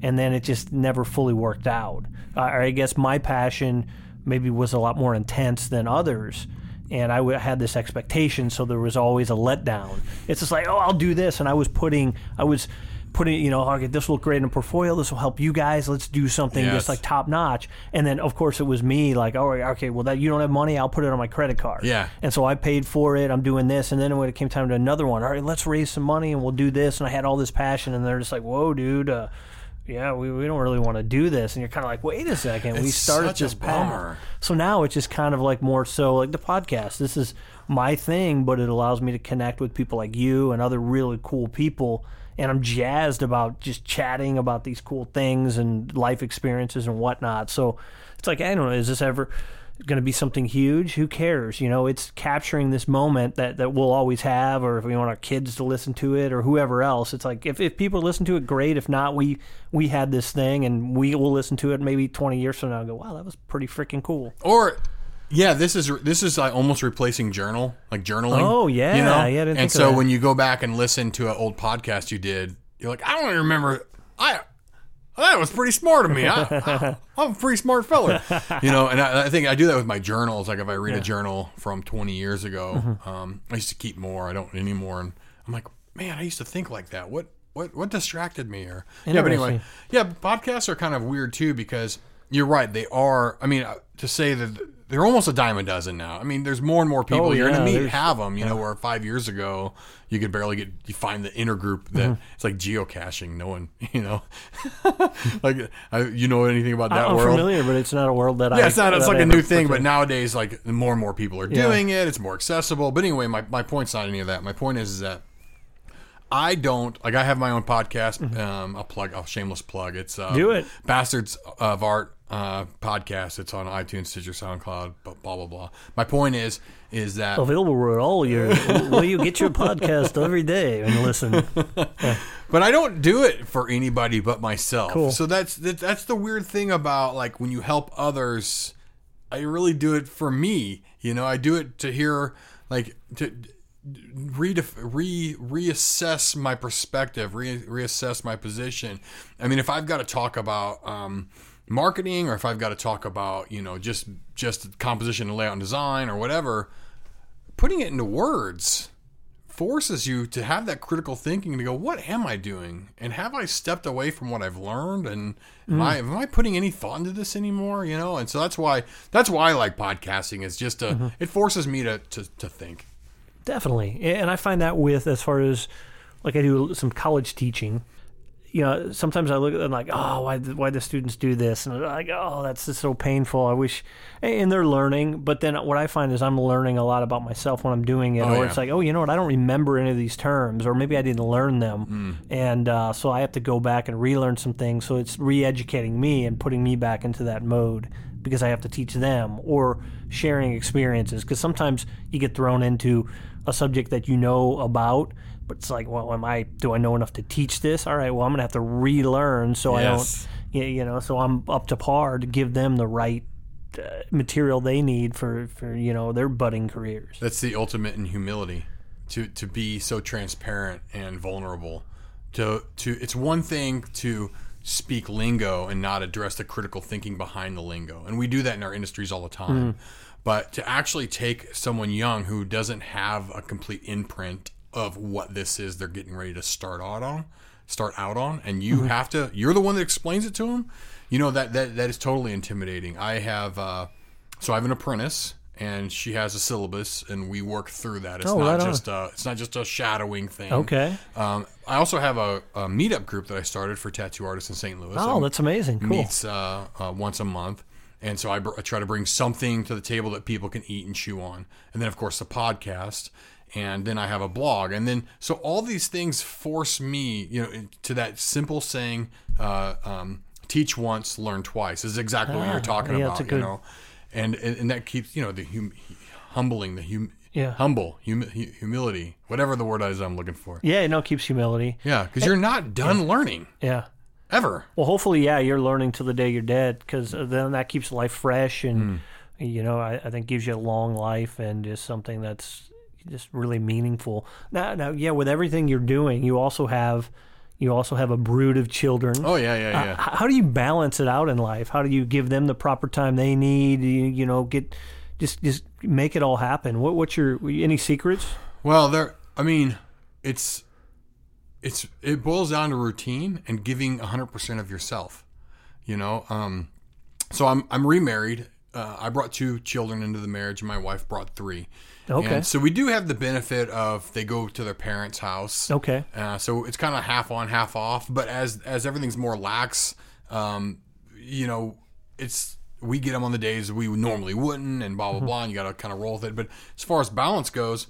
[SPEAKER 1] and then it just never fully worked out. Uh, I guess my passion maybe was a lot more intense than others, and I w- had this expectation, so there was always a letdown. It's just like, oh, I'll do this, and I was putting, I was putting, you know, okay, this will look great in a portfolio. This will help you guys. Let's do something
[SPEAKER 2] Yes.
[SPEAKER 1] just like top notch. And then, of course, it was me like, oh, okay, well, that you don't have money, I'll put it on my credit card.
[SPEAKER 2] Yeah.
[SPEAKER 1] And so I paid for it. I'm doing this, and then when it came time to another one, all right, let's raise some money and we'll do this. And I had all this passion, and they're just like, whoa, dude. Uh, yeah, we, we don't really want to do this. And you're kind of like, wait a second, we
[SPEAKER 2] It's
[SPEAKER 1] started
[SPEAKER 2] such a
[SPEAKER 1] this path. So now it's just kind of like more so like the podcast. This is my thing, but it allows me to connect with people like you and other really cool people. And I'm jazzed about just chatting about these cool things and life experiences and whatnot. So it's like, I don't know, is this ever going to be something huge? Who cares? You know, it's capturing this moment that, that we'll always have, or if we want our kids to listen to it or whoever else. It's like, if, if people listen to it, great. If not, we, we had this thing and we will listen to it maybe 20 years from now and go, wow, that was pretty freaking cool.
[SPEAKER 2] Or yeah, this is this is like almost replacing journal, like journaling.
[SPEAKER 1] Oh, yeah.
[SPEAKER 2] you know.
[SPEAKER 1] Yeah,
[SPEAKER 2] and so when you go back and listen to an old podcast you did, you're like, I don't even remember. I that was pretty smart of me. I, I'm a pretty smart fella, you know. And I, I think I do that with my journals. Like if I read a journal from 20 years ago,
[SPEAKER 1] Mm-hmm.
[SPEAKER 2] um, I used to keep more. I don't anymore, and I'm like, man, I used to think like that. What what what distracted me? Or yeah, but anyway, yeah, podcasts are kind of weird too because you're right. They are. I mean, uh, to say that they're almost a dime a dozen now. I mean, there's more and more people
[SPEAKER 1] Oh,
[SPEAKER 2] you're
[SPEAKER 1] yeah,
[SPEAKER 2] gonna meet have them. You know, where five years ago you could barely get you find the inner group that
[SPEAKER 1] Mm-hmm.
[SPEAKER 2] it's like geocaching. No one, you know, like I, you know anything about that
[SPEAKER 1] I'm
[SPEAKER 2] world?
[SPEAKER 1] familiar, but it's not a world that I.
[SPEAKER 2] Yeah, it's not. It's like
[SPEAKER 1] I
[SPEAKER 2] a new thing, but nowadays, like more and more people are doing it. It's more accessible. But anyway, my, my point's not any of that. My point is, is that I don't like. I have my own podcast. Um, I'll plug. I'll shameless plug. It's uh,
[SPEAKER 1] Mm-hmm. Do it.
[SPEAKER 2] Bastards of Art uh, podcast. It's on iTunes, Stitcher, SoundCloud, blah blah blah. blah. My point is, is that
[SPEAKER 1] available where all your where you get your podcast every day and listen.
[SPEAKER 2] But I don't do it for anybody but myself.
[SPEAKER 1] Cool.
[SPEAKER 2] So that's that, that's the weird thing about like when you help others. I really do it for me. You know, I do it to hear like to re re reassess my perspective, re, reassess my position. I mean, if I've got to talk about um, marketing, or if I've got to talk about you know just just composition and layout and design, or whatever, putting it into words forces you to have that critical thinking to go, what am I doing? And have I stepped away from what I've learned? And am mm. I am I putting any thought into this anymore? You know, and so that's why that's why I like podcasting. Is just to mm-hmm. it forces me to, to to think.
[SPEAKER 1] Definitely, and I find that with as far as like I do some college teaching. You know, sometimes I look at them like, oh, why why the students do this, and I'm like, oh, that's just so painful. I wish, and they're learning. But then what I find is I'm learning a lot about myself when I'm doing it,
[SPEAKER 2] Oh,
[SPEAKER 1] or
[SPEAKER 2] yeah.
[SPEAKER 1] it's like, oh, you know what, I don't remember any of these terms, or maybe I didn't learn them, and uh, so I have to go back and relearn some things. So it's re-educating me and putting me back into that mode because I have to teach them or sharing experiences. Because sometimes you get thrown into a subject that you know about, but it's like, well, am I? Do I know enough to teach this? All right, well, I'm gonna have to relearn so
[SPEAKER 2] Yes.
[SPEAKER 1] I don't, you know, so I'm up to par to give them the right uh, material they need for for you know their budding careers.
[SPEAKER 2] That's the ultimate in humility. To to be so transparent and vulnerable. To to it's one thing to speak lingo and not address the critical thinking behind the lingo. And we do that in our industries all the time. But to actually take someone young who doesn't have a complete imprint of what this is they're getting ready to start out on, start out on, and you have to you're the one that explains it to them. You know that that that is totally intimidating. I have uh so I have an apprentice and she has a syllabus and we work through that. It's
[SPEAKER 1] Oh,
[SPEAKER 2] not
[SPEAKER 1] right on.
[SPEAKER 2] just a it's not just a shadowing thing.
[SPEAKER 1] Okay.
[SPEAKER 2] Um, I also have a, a meetup group that I started for tattoo artists in St. Louis.
[SPEAKER 1] Oh, that's amazing. Cool.
[SPEAKER 2] Meets uh, uh, once a month, And so I, br- I try to bring something to the table that people can eat and chew on. And then, of course, the podcast. And then I have a blog. And then, so all these things force me, you know, to that simple saying, uh, um, teach once, learn twice is exactly what
[SPEAKER 1] Ah,
[SPEAKER 2] you're talking
[SPEAKER 1] yeah,
[SPEAKER 2] about,
[SPEAKER 1] good-
[SPEAKER 2] you know? And, and, and that keeps, you know, the hum- humbling, the hum-
[SPEAKER 1] Yeah.
[SPEAKER 2] humble, hum- humility, whatever the word is I'm looking for.
[SPEAKER 1] Yeah, no, it keeps humility.
[SPEAKER 2] Yeah. Cause you're not done learning
[SPEAKER 1] Yeah.
[SPEAKER 2] ever.
[SPEAKER 1] Well, hopefully, yeah, you're learning till the day you're dead, because then that keeps life fresh, and
[SPEAKER 2] Hmm.
[SPEAKER 1] you know, I, I think gives you a long life and just something that's just really meaningful. Now, now, yeah, with everything you're doing, you also have you also have a brood of children.
[SPEAKER 2] Oh yeah, yeah, yeah.
[SPEAKER 1] H- How do you balance it out in life? How do you give them the proper time they need? You, you know, get just just make it all happen. What what's your any secrets?
[SPEAKER 2] Well, there. I mean, it's it's it boils down to routine and giving hundred percent of yourself. You know, um, so I'm I'm remarried. Uh, I brought two children into the marriage, and my wife brought three.
[SPEAKER 1] Okay.
[SPEAKER 2] And so we do have the benefit of they go to their parents' house.
[SPEAKER 1] Okay.
[SPEAKER 2] Uh, so it's kind of half on, half off. But as as everything's more lax, um, you know, it's we get them on the days we normally wouldn't, and blah blah blah. And you got to kind of roll with it. But as far as balance goes,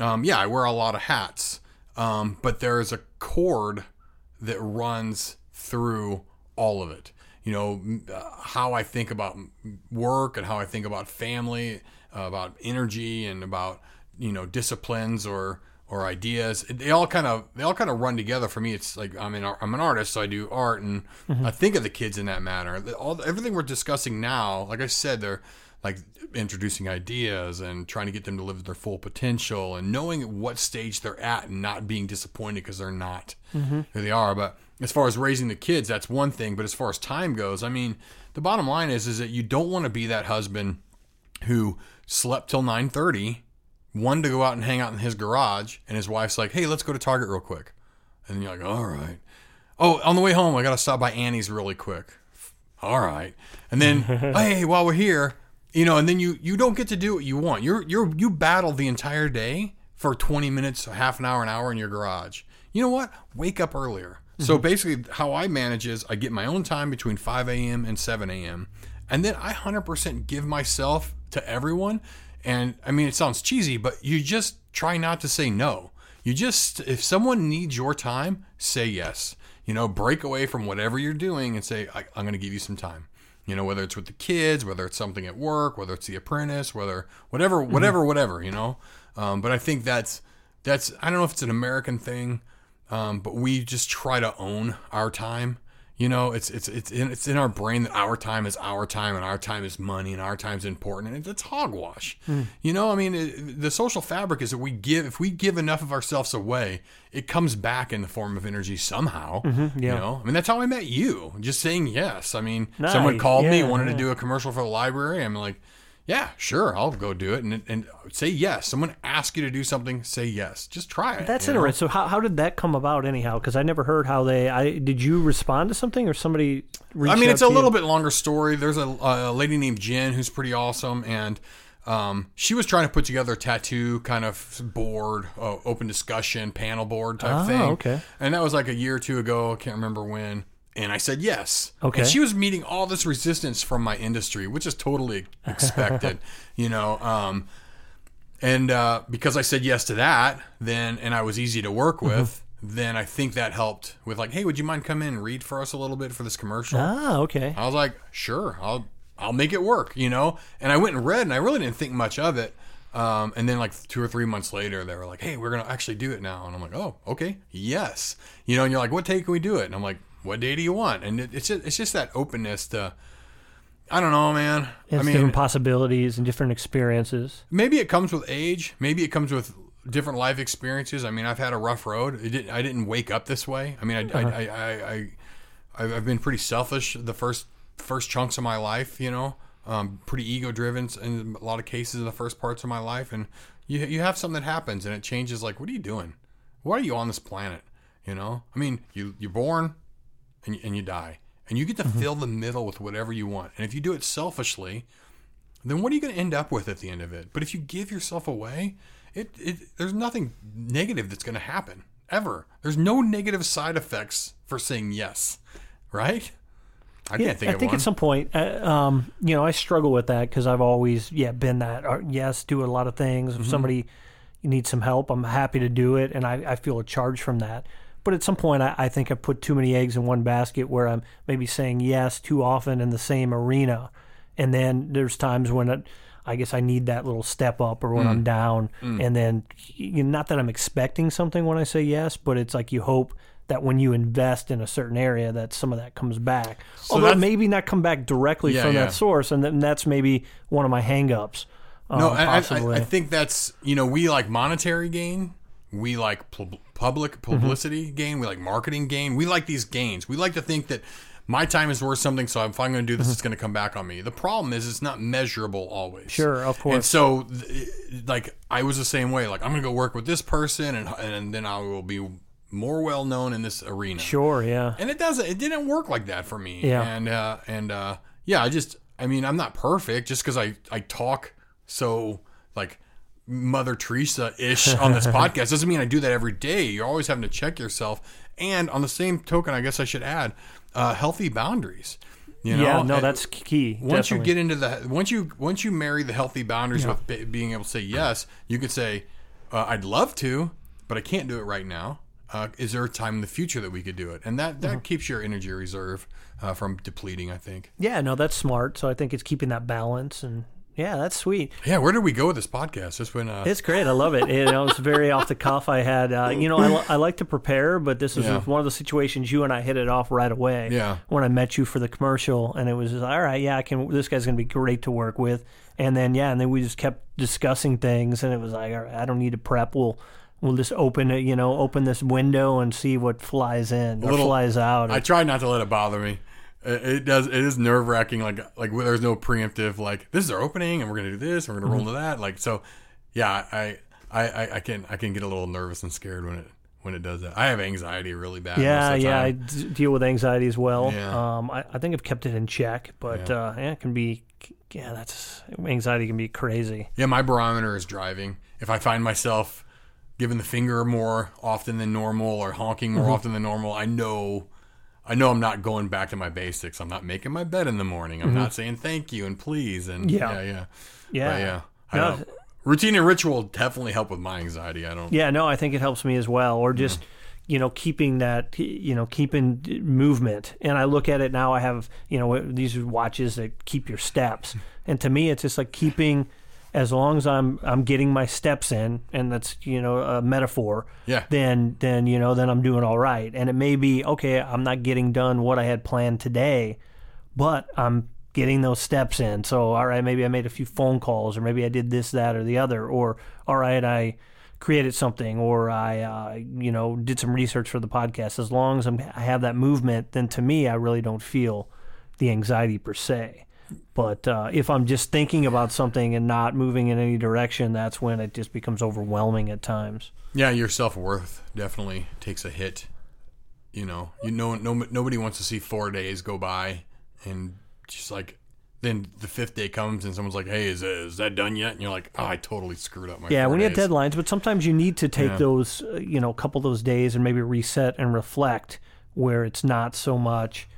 [SPEAKER 2] um, yeah, I wear a lot of hats. Um, but there is a cord that runs through all of it. You know, uh, how I think about work and how I think about family, Uh, about energy and about, you know, disciplines or, or ideas. They all kind of, they all kind of run together for me. It's like, I'm an, I'm an artist, so I do art and mm-hmm. I think of the kids in that manner. All, everything we're discussing now, like I said, they're like introducing ideas and trying to get them to live their full potential and knowing what stage they're at and not being disappointed because they're not mm-hmm. who they are. But as far as raising the kids, that's one thing. But as far as time goes, I mean, the bottom line is is that you don't want to be that husband who slept till nine thirty, wanted to go out and hang out in his garage, and his wife's like, "Hey, let's go to Target real quick," and you're like, "All right." Oh, on the way home, I got to stop by Annie's really quick. All right, and then hey, while we're here, you know, and then you you don't get to do what you want. You're you're you battle the entire day for twenty minutes, half an hour, an hour in your garage. You know what? Wake up earlier. So mm-hmm. basically, how I manage is I get my own time between 5 a.m. and 7 a.m. And then I 100% give myself to everyone. And I mean, it sounds cheesy, but you just try not to say no. You just, if someone needs your time, say yes. You know, break away from whatever you're doing and say, I, I'm going to give you some time. You know, whether it's with the kids, whether it's something at work, whether it's the apprentice, whether whatever, whatever, whatever. You know, um, but I think that's that's I don't know if it's an American thing, um, but we just try to own our time. You know, it's it's it's in, it's in our brain that our time is our time and our time is money and our time is important and it's hogwash. Hmm. You know, I mean, it, the social fabric is that we give if we give enough of ourselves away, it comes back in the form of energy somehow. Mm-hmm. You
[SPEAKER 1] yeah.
[SPEAKER 2] know, I mean, that's how I met you. Just saying yes. I mean, someone
[SPEAKER 1] Nice.
[SPEAKER 2] called me
[SPEAKER 1] Yeah,
[SPEAKER 2] wanted to do a commercial for the library. I'm like, yeah, sure, I'll go do it and and say yes. Someone asks you to do something, say yes. Just try it.
[SPEAKER 1] That's
[SPEAKER 2] you know?
[SPEAKER 1] interesting. So how, how did that come about anyhow? Because I never heard how they. I did you respond to something or somebody?
[SPEAKER 2] I mean, it's a
[SPEAKER 1] you?
[SPEAKER 2] little bit longer story. There's a, a lady named Jen who's pretty awesome, and um, she was trying to put together a tattoo kind of board, uh, open discussion, panel board type
[SPEAKER 1] Oh,
[SPEAKER 2] thing.
[SPEAKER 1] okay.
[SPEAKER 2] And that was like a year or two ago. I can't remember when. And I said yes.
[SPEAKER 1] Okay.
[SPEAKER 2] And she was meeting all this resistance from my industry, which is totally expected, you know. Um, and uh, because I said yes to that, then and I was easy to work
[SPEAKER 1] Mm-hmm.
[SPEAKER 2] with, then I think that helped with like, hey, would you mind come in and read for us a little bit for this commercial?
[SPEAKER 1] Ah, okay.
[SPEAKER 2] I was like, sure, I'll I'll make it work, you know. And I went and read, and I really didn't think much of it. Um, and then like two or three months later, they were like, hey, we're gonna actually do it now. And I'm like, oh, okay, yes, you know. And you're like, what day can we do it? And I'm like, what day do you want? And it, it's just it's just that openness to. I don't know, man.
[SPEAKER 1] It's
[SPEAKER 2] I mean,
[SPEAKER 1] different possibilities and different experiences.
[SPEAKER 2] maybe it comes with age. Maybe it comes with different life experiences. I mean, I've had a rough road. It didn't, I didn't wake up this way. I mean, I, I, I, I, I, I've I've been pretty selfish the first first chunks of my life. You know, um, pretty ego driven in a lot of cases in the first parts of my life. And you you have something that happens and it changes. Like, what are you doing? Why are you on this planet? You know, I mean, you you're born and you, and you die. And you get to fill the middle with whatever you want. And if you do it selfishly, then what are you going to end up with at the end of it? But if you give yourself away, it, it there's nothing negative that's going to happen ever. There's no negative side effects for saying yes, right? I
[SPEAKER 1] Yeah,
[SPEAKER 2] can't think
[SPEAKER 1] I think
[SPEAKER 2] one.
[SPEAKER 1] at some point, uh, um, you know, I struggle with that because I've always, yeah, been that. Or, yes, do a lot of things.
[SPEAKER 2] Mm-hmm.
[SPEAKER 1] If somebody needs some help, I'm happy to do it, and I, I feel a charge from that. But at some point, I, I think I put too many eggs in one basket where I'm maybe saying yes too often in the same arena, and then there's times when it, I guess I need that little step up or when I'm
[SPEAKER 2] Mm.
[SPEAKER 1] down, and then you know, not that I'm expecting something when I say yes, but it's like you hope that when you invest in a certain area, that some of that comes back. Although
[SPEAKER 2] that's-
[SPEAKER 1] maybe not come back directly
[SPEAKER 2] Yeah,
[SPEAKER 1] from
[SPEAKER 2] yeah.
[SPEAKER 1] that source, and then that's maybe one of my hangups. Um,
[SPEAKER 2] No, I, I. I think that's you know we like monetary gain, we like pub- public
[SPEAKER 1] Mm-hmm.
[SPEAKER 2] publicity gain, we like marketing gain, we like these gains. We like to think that my time is worth something, so if I'm going to do this, it's going to come back on me. The problem is it's not measurable always.
[SPEAKER 1] Mm-hmm. Sure, of course.
[SPEAKER 2] And so, like I was the same way. Like I'm going to go work with this person, and and then I will be more well known in this arena.
[SPEAKER 1] sure, yeah,
[SPEAKER 2] And it doesn't. It didn't work like that for me.
[SPEAKER 1] Yeah.
[SPEAKER 2] And uh, and uh, yeah, I just. I mean, I'm not perfect just because I I talk so like Mother Teresa ish on this podcast doesn't mean I do that every day. You're always having to check yourself. And on the same token, I guess I should add uh, healthy boundaries. You know?
[SPEAKER 1] yeah. No, that's key.
[SPEAKER 2] once you get into the once you once you marry the healthy boundaries with be, being able to say yes, you could say, uh, "I'd love to, but I can't do it right now." Uh, is there a time in the future that we could do it? And that
[SPEAKER 1] Mm-hmm.
[SPEAKER 2] that keeps your energy reserve uh, from depleting. I think.
[SPEAKER 1] yeah, no, that's smart. So I think it's keeping that balance, and yeah, that's sweet.
[SPEAKER 2] Yeah, where did we go with this podcast? Just when uh,
[SPEAKER 1] It's great. I love it. You know, it's very off the cuff. I had, uh, you know, I, I like to prepare, but this is
[SPEAKER 2] Yeah.
[SPEAKER 1] one of the situations you and I hit it off right away.
[SPEAKER 2] Yeah.
[SPEAKER 1] When I met you for the commercial, and it was just, all right, yeah, I can. This guy's going to be great to work with. And then yeah, and then we just kept discussing things, and it was like, all right, I don't need to prep. We'll we'll just open it, you know, open this window and see what flies in or
[SPEAKER 2] Little-
[SPEAKER 1] flies out.
[SPEAKER 2] I try not to let it bother me. It, does. It is nerve wracking. Like like there's no preemptive. Like this is our opening, and we're gonna do this, and we're gonna roll
[SPEAKER 1] Mm-hmm.
[SPEAKER 2] to that. Like so, yeah. I, I I I can I can get a little nervous and scared when it when it does that. I have anxiety really bad.
[SPEAKER 1] yeah,
[SPEAKER 2] most of the
[SPEAKER 1] yeah, I deal with anxiety as well.
[SPEAKER 2] Yeah.
[SPEAKER 1] Um, I, I think I've kept it in check, but
[SPEAKER 2] Yeah.
[SPEAKER 1] uh, yeah, it can be, yeah, that's anxiety can be crazy.
[SPEAKER 2] Yeah, my barometer is driving. If I find myself giving the finger more often than normal or honking
[SPEAKER 1] Mm-hmm.
[SPEAKER 2] more often than normal, I know I know I'm not going back to my basics. I'm not making my bed in the morning. I'm not saying thank you and please and
[SPEAKER 1] Mm-hmm. Yeah.
[SPEAKER 2] yeah, yeah.
[SPEAKER 1] Yeah,
[SPEAKER 2] But yeah. I
[SPEAKER 1] No,
[SPEAKER 2] don't, routine and ritual definitely help with my anxiety. I don't
[SPEAKER 1] Yeah, no, I think it helps me as well. Or just, you know, keeping that, you know, keeping movement. And I look at it now, I have, you know, these watches that keep your steps. And to me, it's just like keeping, as long as I'm I'm getting my steps in, and that's, you know, a metaphor.
[SPEAKER 2] Yeah.
[SPEAKER 1] Then, then you know, then I'm doing all right. And it may be okay. I'm not getting done what I had planned today, but I'm getting those steps in. So, all right, maybe I made a few phone calls, or maybe I did this, that, or the other, or all right, I created something, or I, uh, you know, did some research for the podcast. As long as I'm, I have that movement, then to me, I really don't feel the anxiety per se. But uh, if I'm just thinking about something and not moving in any direction, that's when it just becomes overwhelming at times.
[SPEAKER 2] Yeah, your self worth definitely takes a hit. You know, you know, no, nobody wants to see four days go by and just like then the fifth day comes and someone's like, "Hey, is, is that done yet?" And you're like, "Oh, I totally screwed up my."
[SPEAKER 1] Yeah, when you have deadlines, but sometimes you need to take
[SPEAKER 2] Yeah.
[SPEAKER 1] those, uh, you know, a couple of those days and maybe reset and reflect where it's not so much.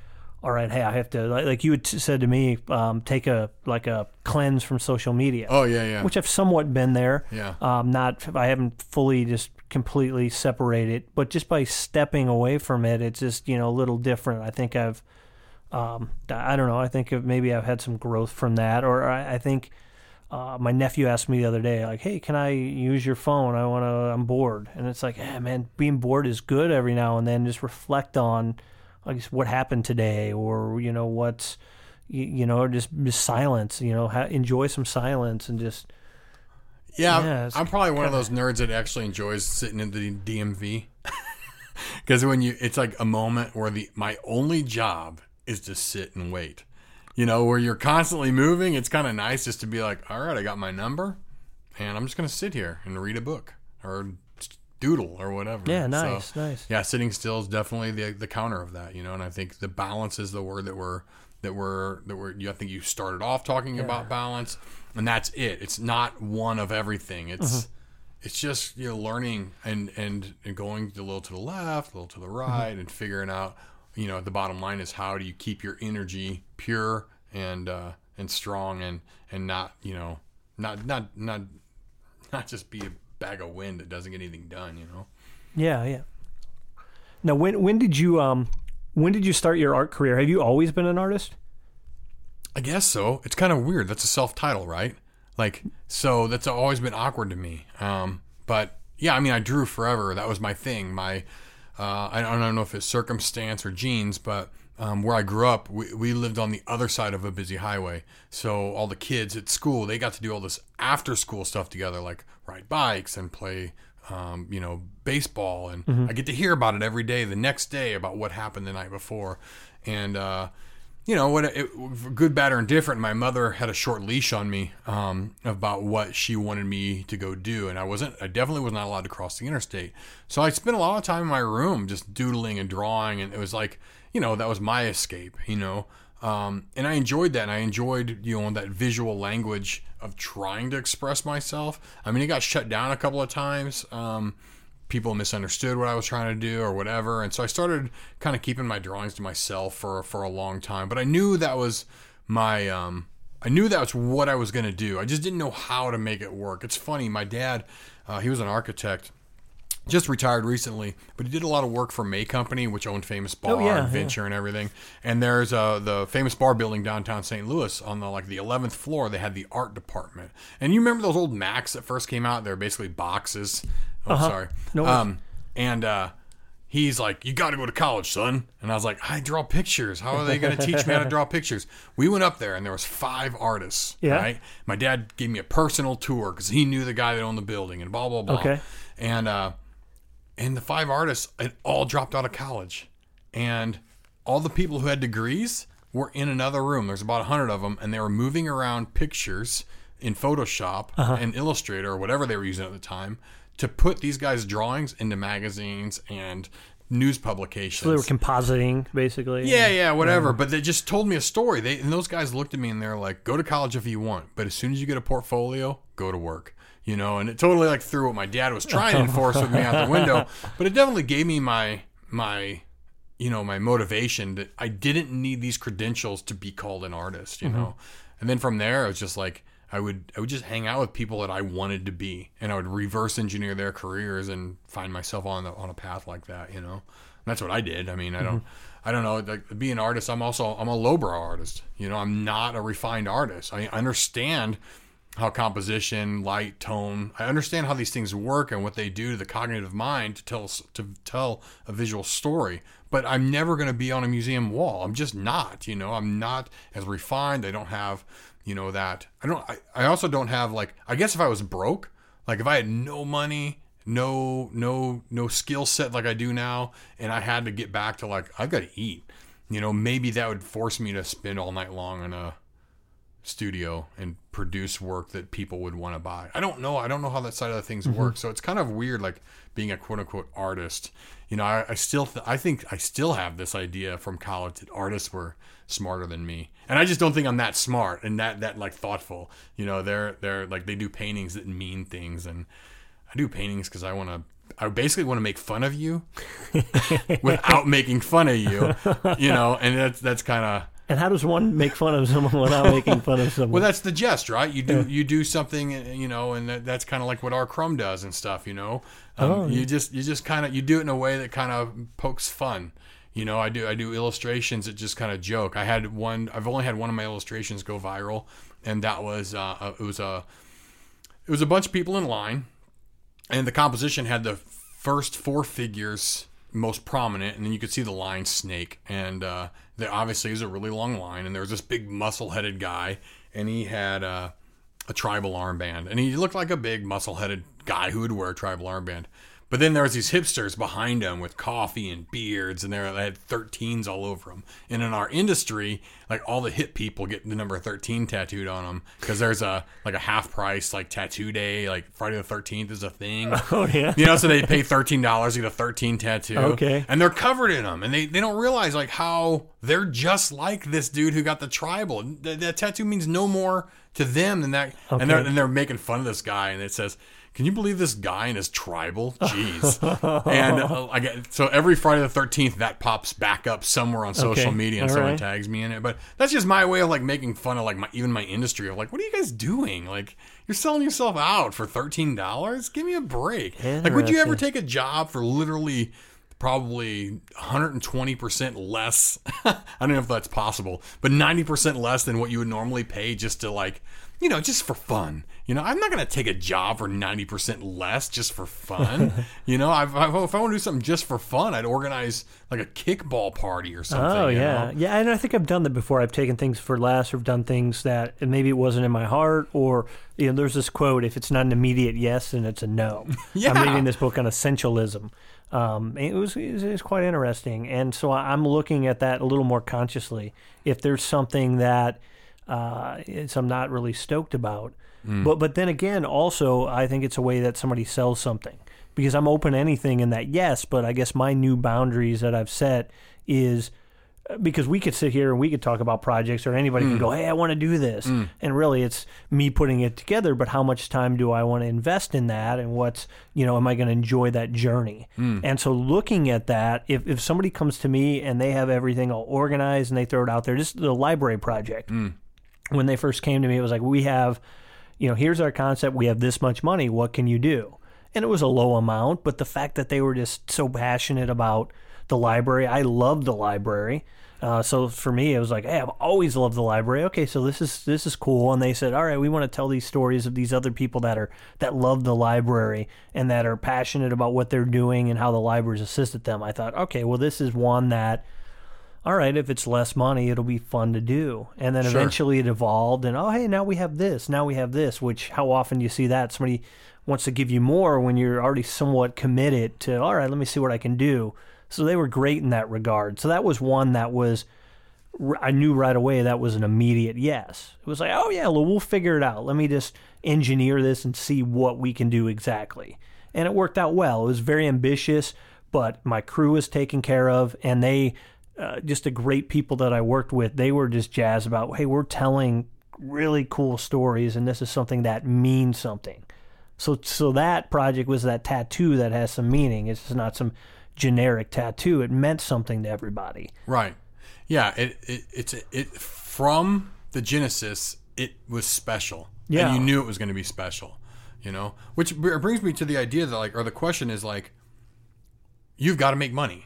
[SPEAKER 1] All right, hey, I have to like, like you had said to me, um, take a like a cleanse from social media,
[SPEAKER 2] Oh yeah, yeah,
[SPEAKER 1] which I've somewhat been there.
[SPEAKER 2] yeah.
[SPEAKER 1] Um, not I haven't fully just completely separated, but just by stepping away from it, it's just you know a little different. I think I've, um, I don't know. I think maybe I've had some growth from that, or I, I think uh, my nephew asked me the other day, like, "Hey, can I use your phone? I want to. I'm bored." And it's like, "Yeah, man, being bored is good every now and then. Just reflect on, I guess, what happened today, or you know, what's, you, you know, just, just silence. You know, ha- enjoy some silence and just."
[SPEAKER 2] Yeah,
[SPEAKER 1] Yeah,
[SPEAKER 2] I'm probably one of those nerds that actually enjoys sitting in the DMV. Because when you, it's like a moment where the my only job is to sit and wait. You know, where you're constantly moving. It's kind of nice just to be like, all right, I got my number, and I'm just gonna sit here and read a book or doodle or whatever.
[SPEAKER 1] Yeah,
[SPEAKER 2] So,
[SPEAKER 1] nice, nice.
[SPEAKER 2] yeah, sitting still is definitely the the counter of that, you know. And I think the balance is the word that we're that we're that we're. I think you started off talking about balance, and that's it. It's not one of everything. It's it's just you know learning and and and going a little to the left, a little to the right, and figuring out you know, the bottom line is how do you keep your energy pure and uh, and strong and and not you know not not not not just be a bag of wind that doesn't get anything done. You know.
[SPEAKER 1] Yeah, yeah. Now, when when did you um when did you start your art career? Have you always been an artist?
[SPEAKER 2] I guess so. It's kind of weird. That's a self title, right? Like, so that's always been awkward to me. Um, but yeah, I mean, I drew forever. That was my thing. My, uh, I don't know if it's circumstance or genes, but um, where I grew up, we, we lived on the other side of a busy highway. So all the kids at school, they got to do all this after school stuff together, like ride bikes and play, um, you know, baseball. And I get to hear about it every day, the next day, about what happened the night before. And, uh, you know what it, good bad or indifferent my mother had a short leash on me um, about what she wanted me to go do and i wasn't i definitely was not allowed to cross the interstate so i spent a lot of time in my room just doodling and drawing and it was like you know that was my escape you know um, and i enjoyed that and i enjoyed you know that visual language of trying to express myself i mean it got shut down a couple of times um, people misunderstood what I was trying to do or whatever. And so I started kind of keeping my drawings to myself for for a long time. But I knew that was my um I knew that was what I was going to do. I just didn't know how to make it work. It's funny, my dad, uh, he was an architect. Just retired recently, but he did a lot of work for May Company, which owned Famous-Barr,
[SPEAKER 1] Oh, yeah,
[SPEAKER 2] and Venture, and everything. And there's uh, the Famous-Barr building downtown St. Louis on the like the 11th floor. They had the art department. And you remember those old Macs that first came out? They're basically boxes. Oh, sorry.
[SPEAKER 1] Uh-huh. No worries.
[SPEAKER 2] um, and uh, he's like, "You got to go to college, son." And I was like, "I draw pictures. How are they going to teach me how to draw pictures?" We went up there, and there was five artists.
[SPEAKER 1] Yeah.
[SPEAKER 2] Right. My dad gave me a personal tour because he knew the guy that owned the building, and blah blah blah.
[SPEAKER 1] Okay.
[SPEAKER 2] And uh, and the five artists had all dropped out of college, and all the people who had degrees were in another room. There's about a hundred of them, and they were moving around pictures in Photoshop uh-huh. and Illustrator or whatever they were using at the time to put these guys' drawings into magazines and news publications.
[SPEAKER 1] So they were compositing, basically.
[SPEAKER 2] Yeah, yeah, whatever. But they just told me a story. They and those guys looked at me and they're like, "Go to college if you want, but as soon as you get a portfolio, go to work." You know, and it totally like threw what my dad was trying to enforce with me out the window. But it definitely gave me my my you know my motivation that I didn't need these credentials to be called an artist. You mm-hmm. know, and then from there it was just like. I would I would just hang out with people that I wanted to be, and I would reverse engineer their careers and find myself on the, on a path like that. You know, and that's what I did. I mean, I don't mm-hmm. I don't know. Like being an artist, I'm also I'm a lowbrow artist. You know, I'm not a refined artist. I understand how composition, light, tone. I understand how these things work and what they do to the cognitive mind to tell to tell a visual story. But I'm never going to be on a museum wall. I'm just not. You know, I'm not as refined. I don't have, you know, that. I don't. I, I also don't have like. I guess if I was broke, like if I had no money, no no no skill set like I do now, and I had to get back to like I've got to eat. You know, maybe that would force me to spend all night long on a studio and produce work that people would want to buy. I don't know. I don't know how that side of the things mm-hmm. works. So it's kind of weird, like being a quote unquote artist. You know, I, I still, th- I think I still have this idea from college that artists were smarter than me, and I just don't think I'm that smart and that that like thoughtful. You know, they're they're like they do paintings that mean things, and I do paintings because I want to. I basically want to make fun of you without making fun of you, you know, and that's that's kind of
[SPEAKER 1] And how does one make fun of someone without making fun of someone?
[SPEAKER 2] Well, that's the jest, right? You do you do something, you know, and that, that's kind of like what R. Crumb does and stuff, you know. Um,
[SPEAKER 1] Oh,
[SPEAKER 2] You just you just kind of you do it in a way that kind of pokes fun. You know, I do I do illustrations that just kind of joke. I had one. I've only had one of my illustrations go viral, and that was uh, uh, it was a it was a bunch of people in line, and the composition had the first four figures most prominent, and then you could see the line snake, and uh, there obviously is a really long line, and there was this big muscle-headed guy, and he had uh, a tribal armband, and he looked like a big muscle-headed guy who would wear a tribal armband. But then there was these hipsters behind him with coffee and beards, and they had 13s all over them. And in our industry, like all the hip people get the number 13 tattooed on them because there's a like a half price like tattoo day, like Friday the 13th is a thing.
[SPEAKER 1] oh yeah.
[SPEAKER 2] You know, so they pay thirteen dollars to get a thirteen tattoo.
[SPEAKER 1] Okay.
[SPEAKER 2] and they're covered in them, and they, they don't realize like how they're just like this dude who got the tribal. That, that tattoo means no more to them than that. And they're and they're making fun of this guy, and it says can you believe this guy and his tribal? Jeez. and uh, I get so every Friday the thirteenth that pops back up somewhere on social
[SPEAKER 1] Okay,
[SPEAKER 2] media and
[SPEAKER 1] all
[SPEAKER 2] someone
[SPEAKER 1] right.
[SPEAKER 2] tags me in it. But that's just my way of like making fun of like my even my industry of like, what are you guys doing? Like you're selling yourself out for thirteen dollars? Give me a break. Like would you ever take a job for literally probably 120% less. I don't know if that's possible, but 90% less than what you would normally pay just to like, you know, just for fun. You know, I'm not going to take a job for 90% less just for fun. you know, I've, I've, if I want to do something just for fun, I'd organize like a kickball party or something.
[SPEAKER 1] Oh
[SPEAKER 2] you
[SPEAKER 1] yeah,
[SPEAKER 2] know?
[SPEAKER 1] yeah, and I think I've done that before. I've taken things for less, or done things that maybe it wasn't in my heart, or you know, there's this quote: "If it's not an immediate yes, then it's a no."
[SPEAKER 2] Yeah.
[SPEAKER 1] I'm reading this book on essentialism. Um, it was it was, it was quite interesting, and so I'm looking at that a little more consciously. If there's something that uh, I'm not really stoked about, but but then again, also I think it's a way that somebody sells something because I'm open to anything in that yes, but I guess my new boundaries that I've set is because we could sit here and we could talk about projects or anybody
[SPEAKER 2] Mm.
[SPEAKER 1] could go, Hey, I want to do this. And really it's me putting it together, but how much time do I want to invest in that? And what's, you know, am I going to enjoy that journey?
[SPEAKER 2] Mm.
[SPEAKER 1] And so looking at that, if, if somebody comes to me and they have everything all organized and they throw it out there, just the library project,
[SPEAKER 2] Mm.
[SPEAKER 1] when they first came to me, it was like, we have, you know, here's our concept. We have this much money. What can you do? And it was a low amount, but the fact that they were just so passionate about the library, I love the library. Uh, so for me, it was like, hey, I've always loved the library. Okay, so this is this is cool. And they said, all right, we want to tell these stories of these other people that are that love the library and that are passionate about what they're doing and how the libraries assisted them. I thought, okay, well, this is one that all right, if it's less money, it'll be fun to do. And then
[SPEAKER 2] Sure.
[SPEAKER 1] eventually it evolved, and oh, hey, now we have this, now we have this, which how often do you see that? Somebody wants to give you more when you're already somewhat committed to, all right, let me see what I can do. So they were great in that regard. So that was one that was, I knew right away that was an immediate yes. It was like, oh, yeah, well, we'll figure it out. Let me just engineer this and see what we can do exactly. And it worked out well. It was very ambitious, but my crew was taken care of, and they, uh, just the great people that I worked with, they were just jazzed about, hey, we're telling really cool stories, and this is something that means something. So, so that project was that tattoo that has some meaning. It's just not some generic tattoo. It meant something to everybody.
[SPEAKER 2] Right. Yeah. It, it it's it from the genesis. It was special.
[SPEAKER 1] Yeah.
[SPEAKER 2] And you knew it was going to be special. You know, which brings me to the idea that like, or the question is like, you've got to make money.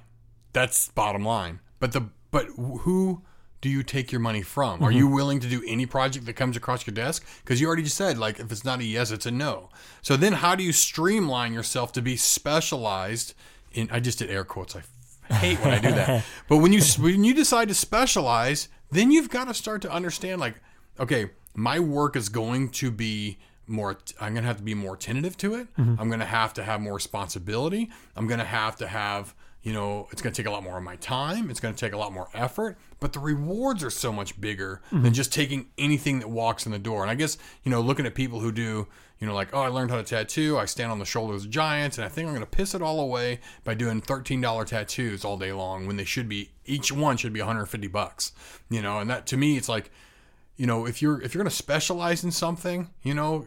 [SPEAKER 2] That's bottom line. But the but who do you take your money from? Are you mm-hmm. willing to do any project that comes across your desk? Because you already just said like if it's not a yes, it's a no. So then how do you streamline yourself to be specialized in? I just did air quotes. I hate when I do that. but when you when you decide to specialize, then you've got to start to understand like, okay, my work is going to be more i'm going to have to be more tentative to it mm-hmm. i'm going to have to have more responsibility i'm going to have to have you know it's going to take a lot more of my time it's going to take a lot more effort but the rewards are so much bigger than mm-hmm. just taking anything that walks in the door. And i guess you know looking at people who do you know like oh i learned how to tattoo i stand on the shoulders of giants and i think i'm going to piss it all away by doing $13 tattoos all day long when they should be each one should be 150 bucks you know? And that to me it's like you know if you're if you're going to specialize in something you know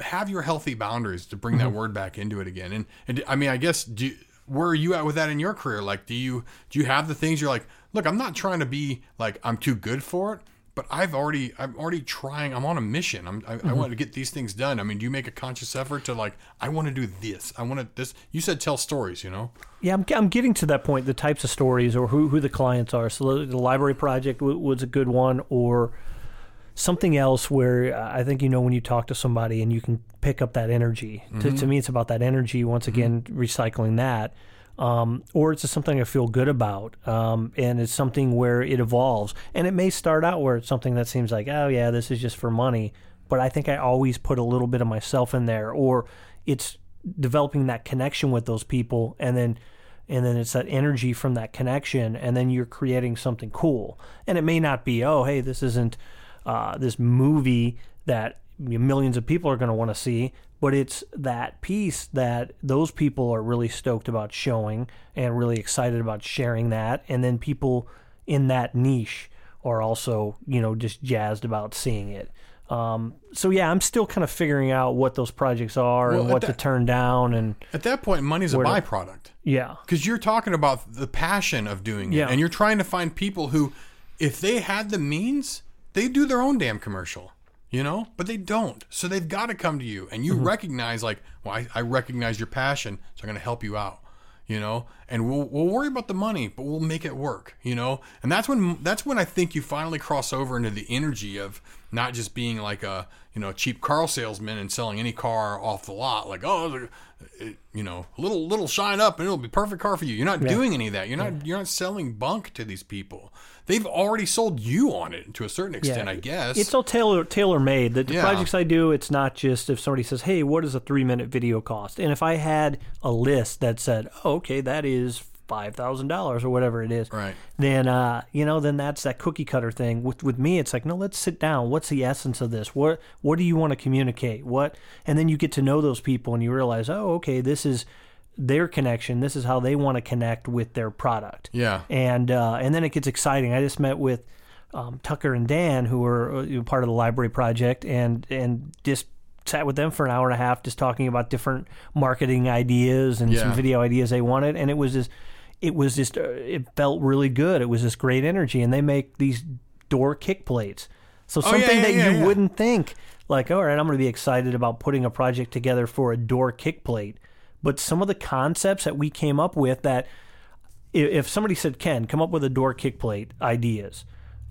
[SPEAKER 2] have your healthy boundaries to bring that mm-hmm. word back into it again. And and i mean i guess do where are you at with that in your career like do you do you have the things you're like look i'm not trying to be like i'm too good for it but i've already i'm already trying i'm on a mission i'm i, I mm-hmm. want to get these things done i mean do you make a conscious effort to like i want to do this i want to this you said tell stories you know
[SPEAKER 1] Yeah, I'm, I'm getting to that point. The types of stories or who, who the clients are. So the, the library project w- was a good one, or something else where uh, I think you know when you talk to somebody and you can pick up that energy. To, to me, it's about that energy. Once again, recycling that. Um, or it's just something I feel good about, um, and it's something where it evolves. And it may start out where it's something that seems like, oh yeah, this is just for money. But I think I always put a little bit of myself in there, or it's developing that connection with those people, and then and then it's that energy from that connection and then you're creating something cool and it may not be oh hey this isn't uh, this movie that millions of people are going to want to see but it's that piece that those people are really stoked about showing and really excited about sharing that and then people in that niche are also you know just jazzed about seeing it Um, so yeah, I'm still kind of figuring out what those projects are
[SPEAKER 2] Well,
[SPEAKER 1] and
[SPEAKER 2] at
[SPEAKER 1] what to turn down, and
[SPEAKER 2] At that point, money's a
[SPEAKER 1] Where to-
[SPEAKER 2] byproduct.
[SPEAKER 1] yeah,
[SPEAKER 2] Because you're talking about the passion of doing it.
[SPEAKER 1] Yeah.
[SPEAKER 2] And you're trying to find people who, if they had the means, they do their own damn commercial, you know? But they don't. So they've got to come to you. And you mm-hmm. recognize, like, well, I, I recognize your passion, so I'm going to help you out, you know? And we'll, we'll worry about the money, but we'll make it work, you know? And that's when, that's when I think you finally cross over into the energy of not just being like a, you know, cheap car salesman and selling any car off the lot, like, oh, it, eh, you know, a little little shine up and it'll be perfect car for you. You're not doing any of that. You're not you're not selling bunk to these people. They've already sold you on it to a certain extent, I guess.
[SPEAKER 1] It's all tailor tailor made. The, the
[SPEAKER 2] Yeah.
[SPEAKER 1] projects I do, it's not just if somebody says, "Hey, what does a three minute video cost?" And if I had a list that said, oh, "Okay, that is five thousand dollars or whatever it is,"
[SPEAKER 2] right.
[SPEAKER 1] then uh, you know, then that's that cookie cutter thing. With with me, it's like, no, let's sit down. What's the essence of this? What what do you want to communicate? What, and then you get to know those people, and you realize, oh, okay, this is their connection. This is how they want to connect with their product
[SPEAKER 2] Yeah.
[SPEAKER 1] and uh, and then it gets exciting. I just met with um, Tucker and Dan, who were uh, part of the library project, and and just sat with them for an hour and a half, just talking about different marketing ideas and some video ideas they wanted, and it was just it was just uh, it felt really good. It was this great energy, and they make these door kick plates. So
[SPEAKER 2] Oh, yeah,
[SPEAKER 1] something
[SPEAKER 2] yeah,
[SPEAKER 1] that
[SPEAKER 2] yeah,
[SPEAKER 1] you
[SPEAKER 2] yeah.
[SPEAKER 1] wouldn't think like, all right, I'm going to be excited about putting a project together for a door kick plate. But some of the concepts that we came up with that if somebody said, Ken, come up with a door kick plate ideas,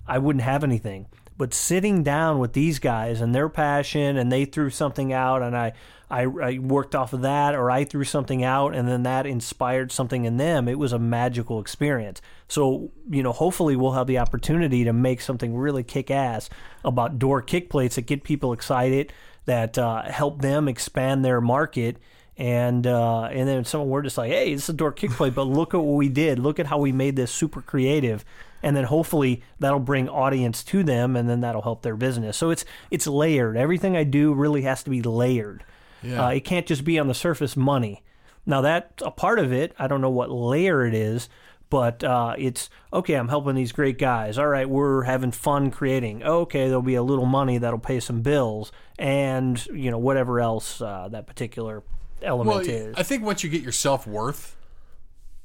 [SPEAKER 1] I wouldn't have anything. But sitting down with these guys and their passion, and they threw something out, and I, I, I worked off of that, or I threw something out, and then that inspired something in them. It was a magical experience. So, you know, hopefully we'll have the opportunity to make something really kick ass about door kick plates that get people excited, that uh, help them expand their market and uh, and then someone we're just like, hey, it's a door kick plate, but look at what we did. Look at how we made this super creative, and then hopefully that'll bring audience to them, and then that'll help their business. So it's it's layered. Everything I do really has to be layered.
[SPEAKER 2] Yeah.
[SPEAKER 1] Uh, it can't just be on the surface money. Now that's a part of it. I don't know what layer it is, but uh, it's okay. I'm helping these great guys. All right, we're having fun creating. Okay, there'll be a little money that'll pay some bills, and you know whatever else uh, that particular element
[SPEAKER 2] Well,
[SPEAKER 1] is.
[SPEAKER 2] I think once you get your self worth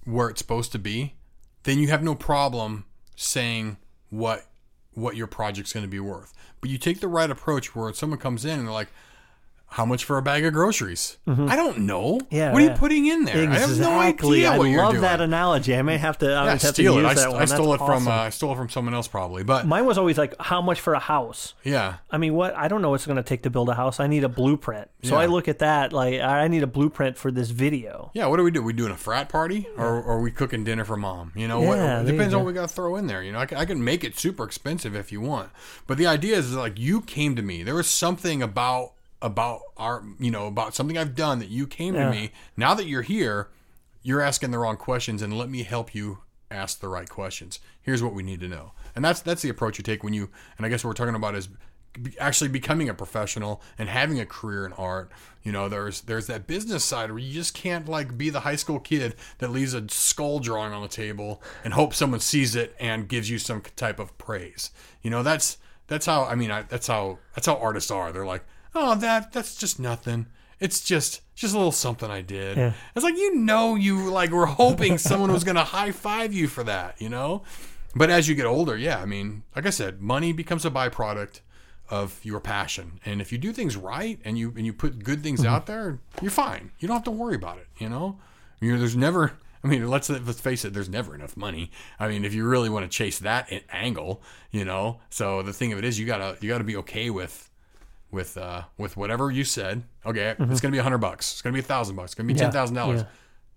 [SPEAKER 2] where it's supposed to be, then you have no problem saying what what your project's going to be worth. But you take the right approach where someone comes in and they're like, "How much for a bag of groceries?" I don't know.
[SPEAKER 1] Mm-hmm. Yeah,
[SPEAKER 2] what are
[SPEAKER 1] yeah.
[SPEAKER 2] you putting in there? I have no
[SPEAKER 1] Exactly.
[SPEAKER 2] idea
[SPEAKER 1] I
[SPEAKER 2] what
[SPEAKER 1] love
[SPEAKER 2] doing.
[SPEAKER 1] that analogy. I may have to. I
[SPEAKER 2] yeah,
[SPEAKER 1] have to
[SPEAKER 2] steal it.
[SPEAKER 1] use
[SPEAKER 2] I,
[SPEAKER 1] that
[SPEAKER 2] st-
[SPEAKER 1] one.
[SPEAKER 2] I stole it from
[SPEAKER 1] awesome.
[SPEAKER 2] uh, I stole it from someone else probably, but
[SPEAKER 1] Mine was always like, how much for a house?
[SPEAKER 2] yeah,
[SPEAKER 1] I mean, what? I don't know what's going to take to build a house. I need a blueprint. So
[SPEAKER 2] Yeah.
[SPEAKER 1] I look at that like I need a blueprint for this video.
[SPEAKER 2] Yeah, what do we do? We doing a frat party, or, or are we cooking dinner for mom? You know, what, it depends on what we got to throw in there. You know, I can, I can make it super expensive if you want, but the idea is like you came to me. There was something about about our, you know, about something I've done that you came
[SPEAKER 1] Yeah.
[SPEAKER 2] to me. Now that you're here, you're asking the wrong questions, and let me help you ask the right questions. Here's what we need to know, and that's that's the approach you take when you. And I guess what we're talking about is actually becoming a professional and having a career in art. You know, there's there's that business side where you just can't like be the high school kid that leaves a skull drawing on the table and hope someone sees it and gives you some type of praise. You know, that's that's how I mean, I, that's how that's how artists are. They're like, oh, that that's just nothing. It's just just a little something I did.
[SPEAKER 1] Yeah.
[SPEAKER 2] It's like you know you like were hoping someone was gonna high five you for that, you know. But as you get older, yeah, I mean, like I said, money becomes a byproduct of your passion, and if you do things right and you and you put good things mm-hmm. out there, you're fine. You don't have to worry about it, you know. You know, there's never. I mean, let's let's face it. There's never enough money. I mean, if you really want to chase that angle, you know. So the thing of it is, you gotta you gotta be okay with with uh with whatever you said. Okay, it's gonna be a hundred bucks. It's gonna be a thousand bucks. It's gonna be ten thousand dollars.
[SPEAKER 1] yeah.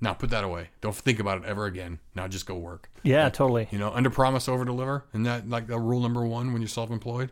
[SPEAKER 2] Now put that away. Don't think about it ever again. Now just go work.
[SPEAKER 1] Yeah, totally.
[SPEAKER 2] You know, under promise, over deliver. Isn't that like the rule number one when you're self employed?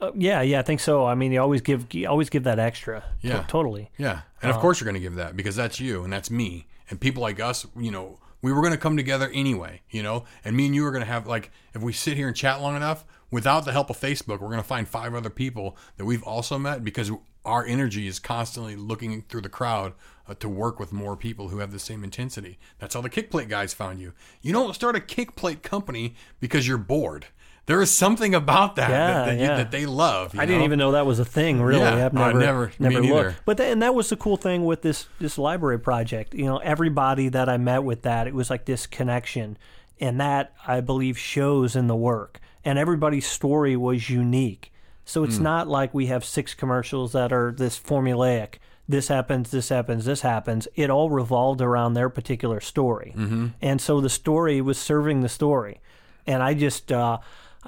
[SPEAKER 1] Uh, yeah, yeah, I think so. I mean, you always give you always give that extra. To-
[SPEAKER 2] Yeah.
[SPEAKER 1] totally.
[SPEAKER 2] Yeah. And of course you're going to give that because that's you and that's me. And people like us, you know, we were going to come together anyway, you know, and me and you are going to have, like, if we sit here and chat long enough, without the help of Facebook, we're going to find five other people that we've also met because our energy is constantly looking through the crowd uh, to work with more people who have the same intensity. That's how the kickplate guys found you. You don't start a kickplate company because you're bored. there is something about that
[SPEAKER 1] Yeah,
[SPEAKER 2] that, that, you- that they love.
[SPEAKER 1] I didn't even know that was a thing. Really,
[SPEAKER 2] Yeah,
[SPEAKER 1] I've
[SPEAKER 2] I
[SPEAKER 1] never,
[SPEAKER 2] never-
[SPEAKER 1] never looked. But then, and that was the cool thing with this this library project. You know, everybody that I met with that, it was like this connection, and that I believe shows in the work. And everybody's story was unique. So it's not like we have six commercials that are this formulaic. This happens, this happens, this happens. It all revolved around their particular story, mm-hmm. and so the story was serving the story, and I just. Uh,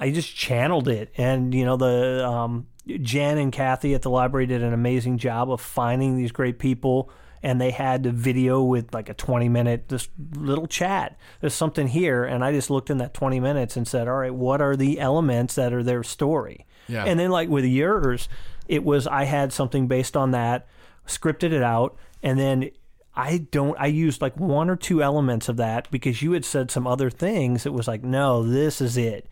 [SPEAKER 1] I just channeled it, and you know the um, Jen and Kathy at the library did an amazing job of finding these great people, and they had the video with like a twenty minute this little chat. There's something here, and I just looked in that twenty minutes and said, all right, what are the elements that are their story?
[SPEAKER 2] Yeah.
[SPEAKER 1] And then like with yours, it was I had something based on that, scripted it out, and then. I don't. I used like one or two elements of that because you had said some other things. It was like, no, this is it.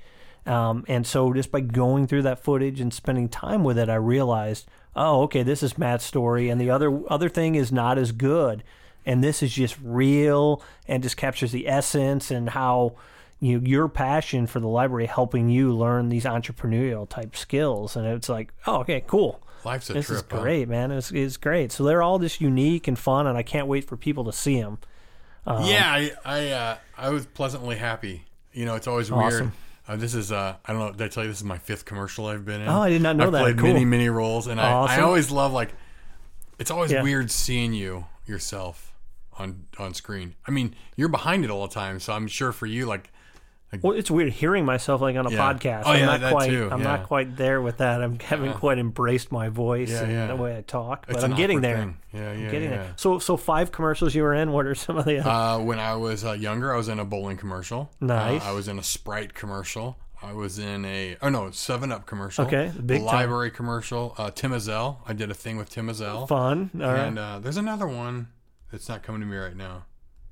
[SPEAKER 1] Um, and so just by going through that footage and spending time with it, I realized, oh, okay, this is Matt's story, and the other other thing is not as good, and this is just real and just captures the essence and how you your passion for the library helping you learn these entrepreneurial type skills, and it's like, oh, okay, cool.
[SPEAKER 2] Life's a
[SPEAKER 1] This
[SPEAKER 2] trip.
[SPEAKER 1] is
[SPEAKER 2] huh?
[SPEAKER 1] great, man. It's, it's great. So they're all just unique and fun, and I can't wait for people to see them.
[SPEAKER 2] yeah, I I, uh, I was pleasantly happy. You know, it's always weird.
[SPEAKER 1] Awesome.
[SPEAKER 2] Uh, this is uh, I don't know. Did I tell you this is my fifth commercial I've been in?
[SPEAKER 1] Oh, I did not know
[SPEAKER 2] I've
[SPEAKER 1] that.
[SPEAKER 2] Played
[SPEAKER 1] Cool.
[SPEAKER 2] many many roles, and I, I always love like. It's always
[SPEAKER 1] Yeah.
[SPEAKER 2] weird seeing you yourself on on screen. I mean, you're behind it all the time, so I'm sure for you, like,
[SPEAKER 1] Well, it's weird hearing myself like on a
[SPEAKER 2] Yeah.
[SPEAKER 1] podcast.
[SPEAKER 2] Oh,
[SPEAKER 1] I'm
[SPEAKER 2] yeah,
[SPEAKER 1] not
[SPEAKER 2] that
[SPEAKER 1] quite.
[SPEAKER 2] too,
[SPEAKER 1] I'm
[SPEAKER 2] yeah.
[SPEAKER 1] not quite there with that. I'm haven't quite embraced my voice and the way I talk, but
[SPEAKER 2] It's
[SPEAKER 1] I'm getting there.
[SPEAKER 2] thing. Yeah, yeah,
[SPEAKER 1] getting
[SPEAKER 2] yeah.
[SPEAKER 1] there. So, so five commercials you were in. What are some of the? other
[SPEAKER 2] Uh, when I was uh, younger, I was in a bowling commercial.
[SPEAKER 1] Nice.
[SPEAKER 2] Uh, I was in a Sprite commercial. I was in a oh no Seven Up commercial.
[SPEAKER 1] Okay, big
[SPEAKER 2] a
[SPEAKER 1] time.
[SPEAKER 2] library commercial. Uh, Tim Ezell. I did a thing with Tim Ezell.
[SPEAKER 1] Fun. All right.
[SPEAKER 2] And uh, there's another one that's not coming to me right now.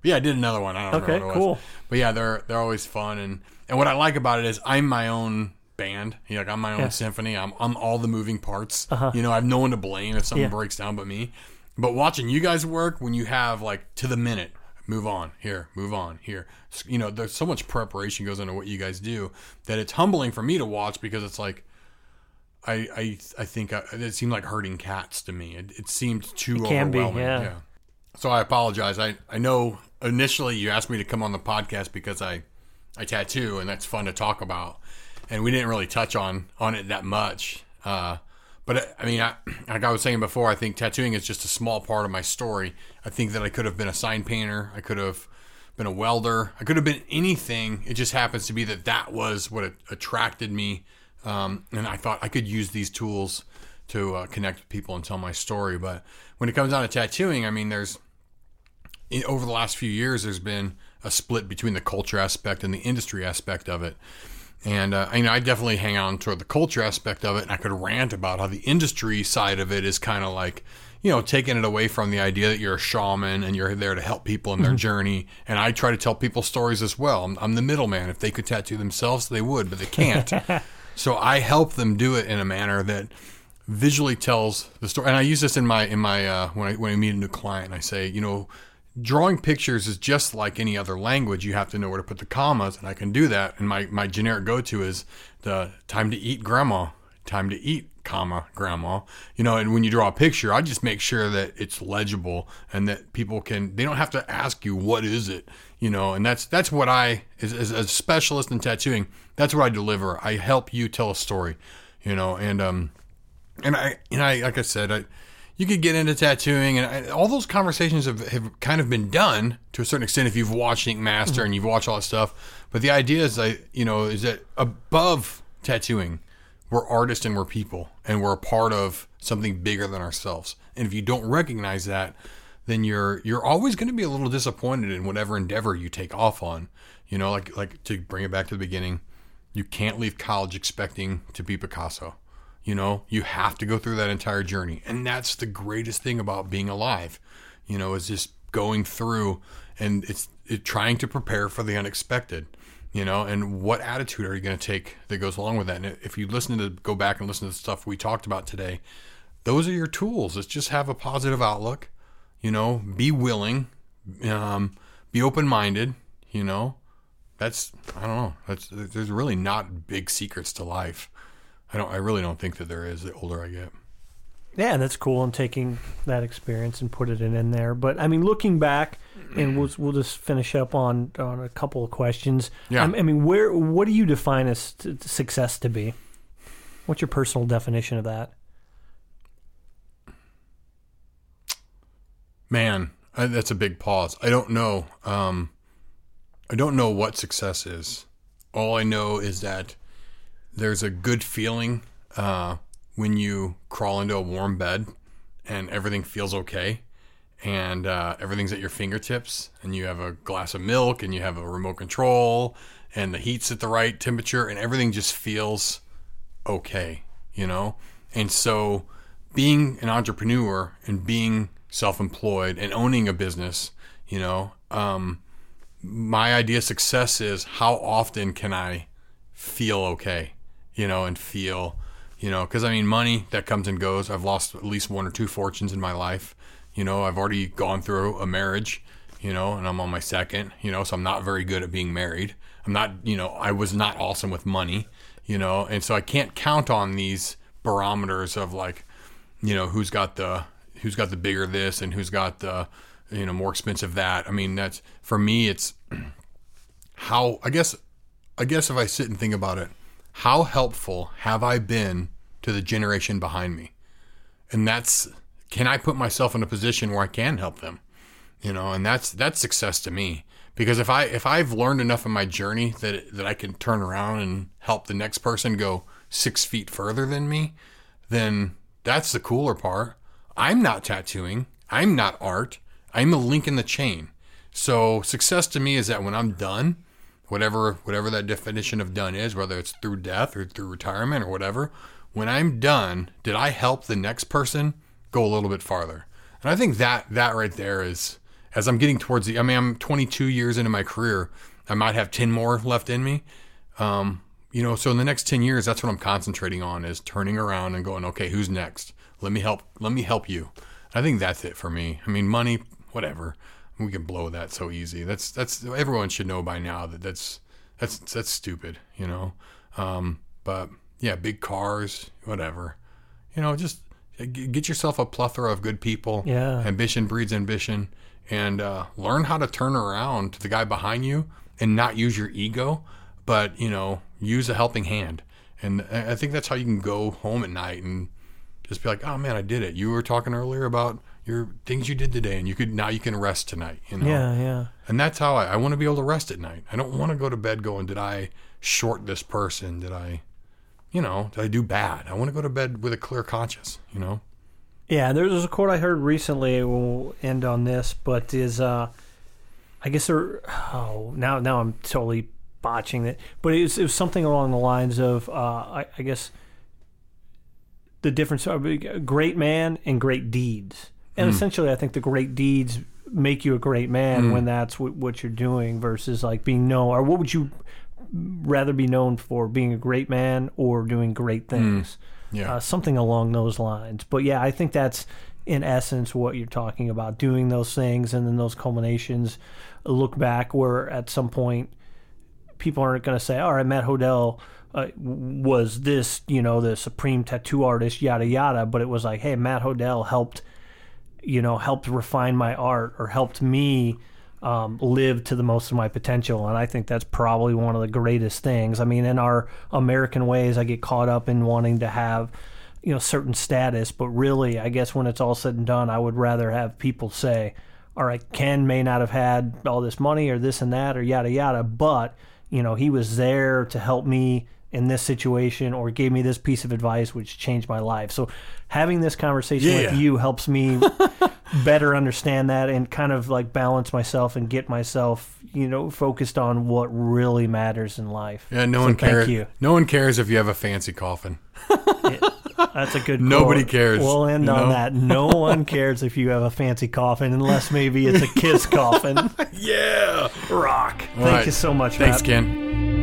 [SPEAKER 2] But yeah, I did another one. I don't
[SPEAKER 1] Okay,
[SPEAKER 2] it
[SPEAKER 1] cool.
[SPEAKER 2] was. But yeah, they're they're always fun and and what I like about it is I'm my own band. You know, like I'm my own
[SPEAKER 1] Yeah.
[SPEAKER 2] symphony. I'm I'm all the moving parts.
[SPEAKER 1] Uh-huh.
[SPEAKER 2] You know, I have no one to blame if something
[SPEAKER 1] Yeah.
[SPEAKER 2] breaks down but me. But watching you guys work when you have like to the minute, move on here, move on here. You know, there's so much preparation goes into what you guys do that it's humbling for me to watch because it's like I I I think I, it seemed like herding cats to me. It, it seemed too
[SPEAKER 1] can be,
[SPEAKER 2] overwhelming.
[SPEAKER 1] yeah.
[SPEAKER 2] So I apologize. I I know initially you asked me to come on the podcast because I I tattoo and that's fun to talk about, and we didn't really touch on on it that much. Uh, but I- mean, I, like I was saying before, I think tattooing is just a small part of my story. I think that I could have been a sign painter. I could have been a welder. I could have been anything. It just happens to be that that was what attracted me, um, and I thought I could use these tools to uh, connect with people and tell my story. But when it comes down to tattooing, I mean, there's over the last few years, there's been a split between the culture aspect and the industry aspect of it. And uh, I, you know, I definitely hang on toward the culture aspect of it, and I could rant about how the industry side of it is kind of like, you know, taking it away from the idea that you're a shaman and you're there to help people in their journey. And I try to tell people stories as well. I'm, I'm the middleman. If they could tattoo themselves, they would, but they can't. so I help them do it in a manner that visually tells the story. And I use this in my in my uh, when I when I meet a new client. I say, you know, drawing pictures is just like any other language. You have to know where to put the commas, and I can do that. And my my generic go to is the time to eat, grandma. Time to eat, comma, grandma. You know, and when you draw a picture, I just make sure that it's legible and that people can. They don't have to ask you what is it. You know, and that's that's what I as, as a specialist in tattooing. That's what I deliver. I help you tell a story. You know, and um, and I, and I, like I said, I, you could get into tattooing, and all those conversations have, have kind of been done to a certain extent if you've watched Ink Master and you've watched all that stuff. But the idea is, you know, is that above tattooing, we're artists and we're people, and we're a part of something bigger than ourselves. And if you don't recognize that, then you're you're always going to be a little disappointed in whatever endeavor you take off on. You know, like like to bring it back to the beginning, you can't leave college expecting to be Picasso. You know, you have to go through that entire journey. And that's the greatest thing about being alive, you know, is just going through and it's it, trying to prepare for the unexpected, you know, and what attitude are you going to take that goes along with that? And if you listen to go back and listen to the stuff we talked about today, those are your tools. It's just have a positive outlook, you know, be willing, um, be open minded, you know, that's I don't know. That's there's really not big secrets to life. I don't. I really don't think that there is. The older I get.
[SPEAKER 1] Yeah, and that's cool. And taking that experience and put it in, in there. But I mean, looking back, and we'll we'll just finish up on on a couple of questions.
[SPEAKER 2] Yeah.
[SPEAKER 1] I, I mean, where what do you define as t- success to be? What's your personal definition of that?
[SPEAKER 2] Man, I, that's a big pause. I don't know. Um, I don't know what success is. All I know is that there's a good feeling uh, when you crawl into a warm bed and everything feels okay and uh, everything's at your fingertips and you have a glass of milk and you have a remote control and the heat's at the right temperature and everything just feels okay, you know? And so being an entrepreneur and being self-employed and owning a business, you know, um, my idea of success is how often can I feel okay, you know, and feel, you know, because I mean, money that comes and goes. I've lost at least one or two fortunes in my life. You know, I've already gone through a marriage, you know, and I'm on my second, you know, so I'm not very good at being married. I'm not, you know, I was not awesome with money, you know, and so I can't count on these barometers of like, you know, who's got the who's got the bigger this and who's got the you know more expensive that. I mean, that's for me. It's how I guess I guess if I sit and think about it, how helpful have I been to the generation behind me? And that's can I put myself in a position where I can help them? You know, and that's that's success to me. Because if I if I've learned enough in my journey that that I can turn around and help the next person go six feet further than me, then that's the cooler part. I'm not tattooing. I'm not art. I'm a link in the chain. So success to me is that when I'm done, whatever whatever that definition of done is, whether it's through death or through retirement or whatever, when I'm done, did I help the next person go a little bit farther? And I think that that right there is as I'm getting towards the I mean I'm 22 years into my career, I might have 10 more left in me. Um, you know, so in the next 10 years, that's what I'm concentrating on is turning around and going, okay, who's next? Let me help. Let me help you. I think that's it for me. I mean, money, whatever. We can blow that so easy. That's that's everyone should know by now that that's that's that's stupid, you know. Um, but yeah, big cars, whatever. You know, just get yourself a plethora of good people.
[SPEAKER 1] Yeah.
[SPEAKER 2] Ambition breeds ambition, and uh, learn how to turn around to the guy behind you and not use your ego, but you know, use a helping hand. And I I think that's how you can go home at night and just be like, oh man, I did it. You were talking earlier about your things you did today, and you could now you can rest tonight. You know.
[SPEAKER 1] Yeah, yeah.
[SPEAKER 2] And that's how I, I want to be able to rest at night. I don't want to go to bed going, did I short this person? Did I, you know, did I do bad? I want to go to bed with a clear conscience. You know.
[SPEAKER 1] Yeah, there's a quote I heard recently. We'll end on this, but is uh, I guess there. Oh, now now I'm totally botching it, but it was, it was something along the lines of uh, I, I guess the difference of a great man and great deeds, and essentially, I think the great deeds make you a great man when that's what, what you're doing versus like being known or what would you rather be known for being a great man or doing great things
[SPEAKER 2] Yeah.
[SPEAKER 1] uh, something along those lines. But yeah, I think that's in essence what you're talking about doing those things and then those culminations. Look back where at some point people aren't going to say, all right, Matt Hodel uh, was this, you know, the supreme tattoo artist, yada, yada. But it was like, hey, Matt Hodel helped, you know, helped refine my art or helped me um, live to the most of my potential. And I think that's probably one of the greatest things. I mean, in our American ways, I get caught up in wanting to have, you know, certain status. But really, I guess when it's all said and done, I would rather have people say, all right, Ken may not have had all this money or this and that or yada, yada, but, you know, he was there to help me in this situation or gave me this piece of advice which changed my life. So having this conversation
[SPEAKER 2] Yeah.
[SPEAKER 1] with you helps me better understand that and kind of like balance myself and get myself, you know, focused on what really matters in life.
[SPEAKER 2] Yeah. No
[SPEAKER 1] So
[SPEAKER 2] one cares. No one cares if you have a fancy coffin.
[SPEAKER 1] That's a good
[SPEAKER 2] Nobody
[SPEAKER 1] quote.
[SPEAKER 2] cares,
[SPEAKER 1] We'll end on
[SPEAKER 2] know?
[SPEAKER 1] that. No one cares if you have a fancy coffin unless maybe it's a kiss coffin.
[SPEAKER 2] Yeah.
[SPEAKER 1] Rock.
[SPEAKER 2] All
[SPEAKER 1] Thank
[SPEAKER 2] right.
[SPEAKER 1] you so much,
[SPEAKER 2] Thanks,
[SPEAKER 1] Matt.
[SPEAKER 2] Ken.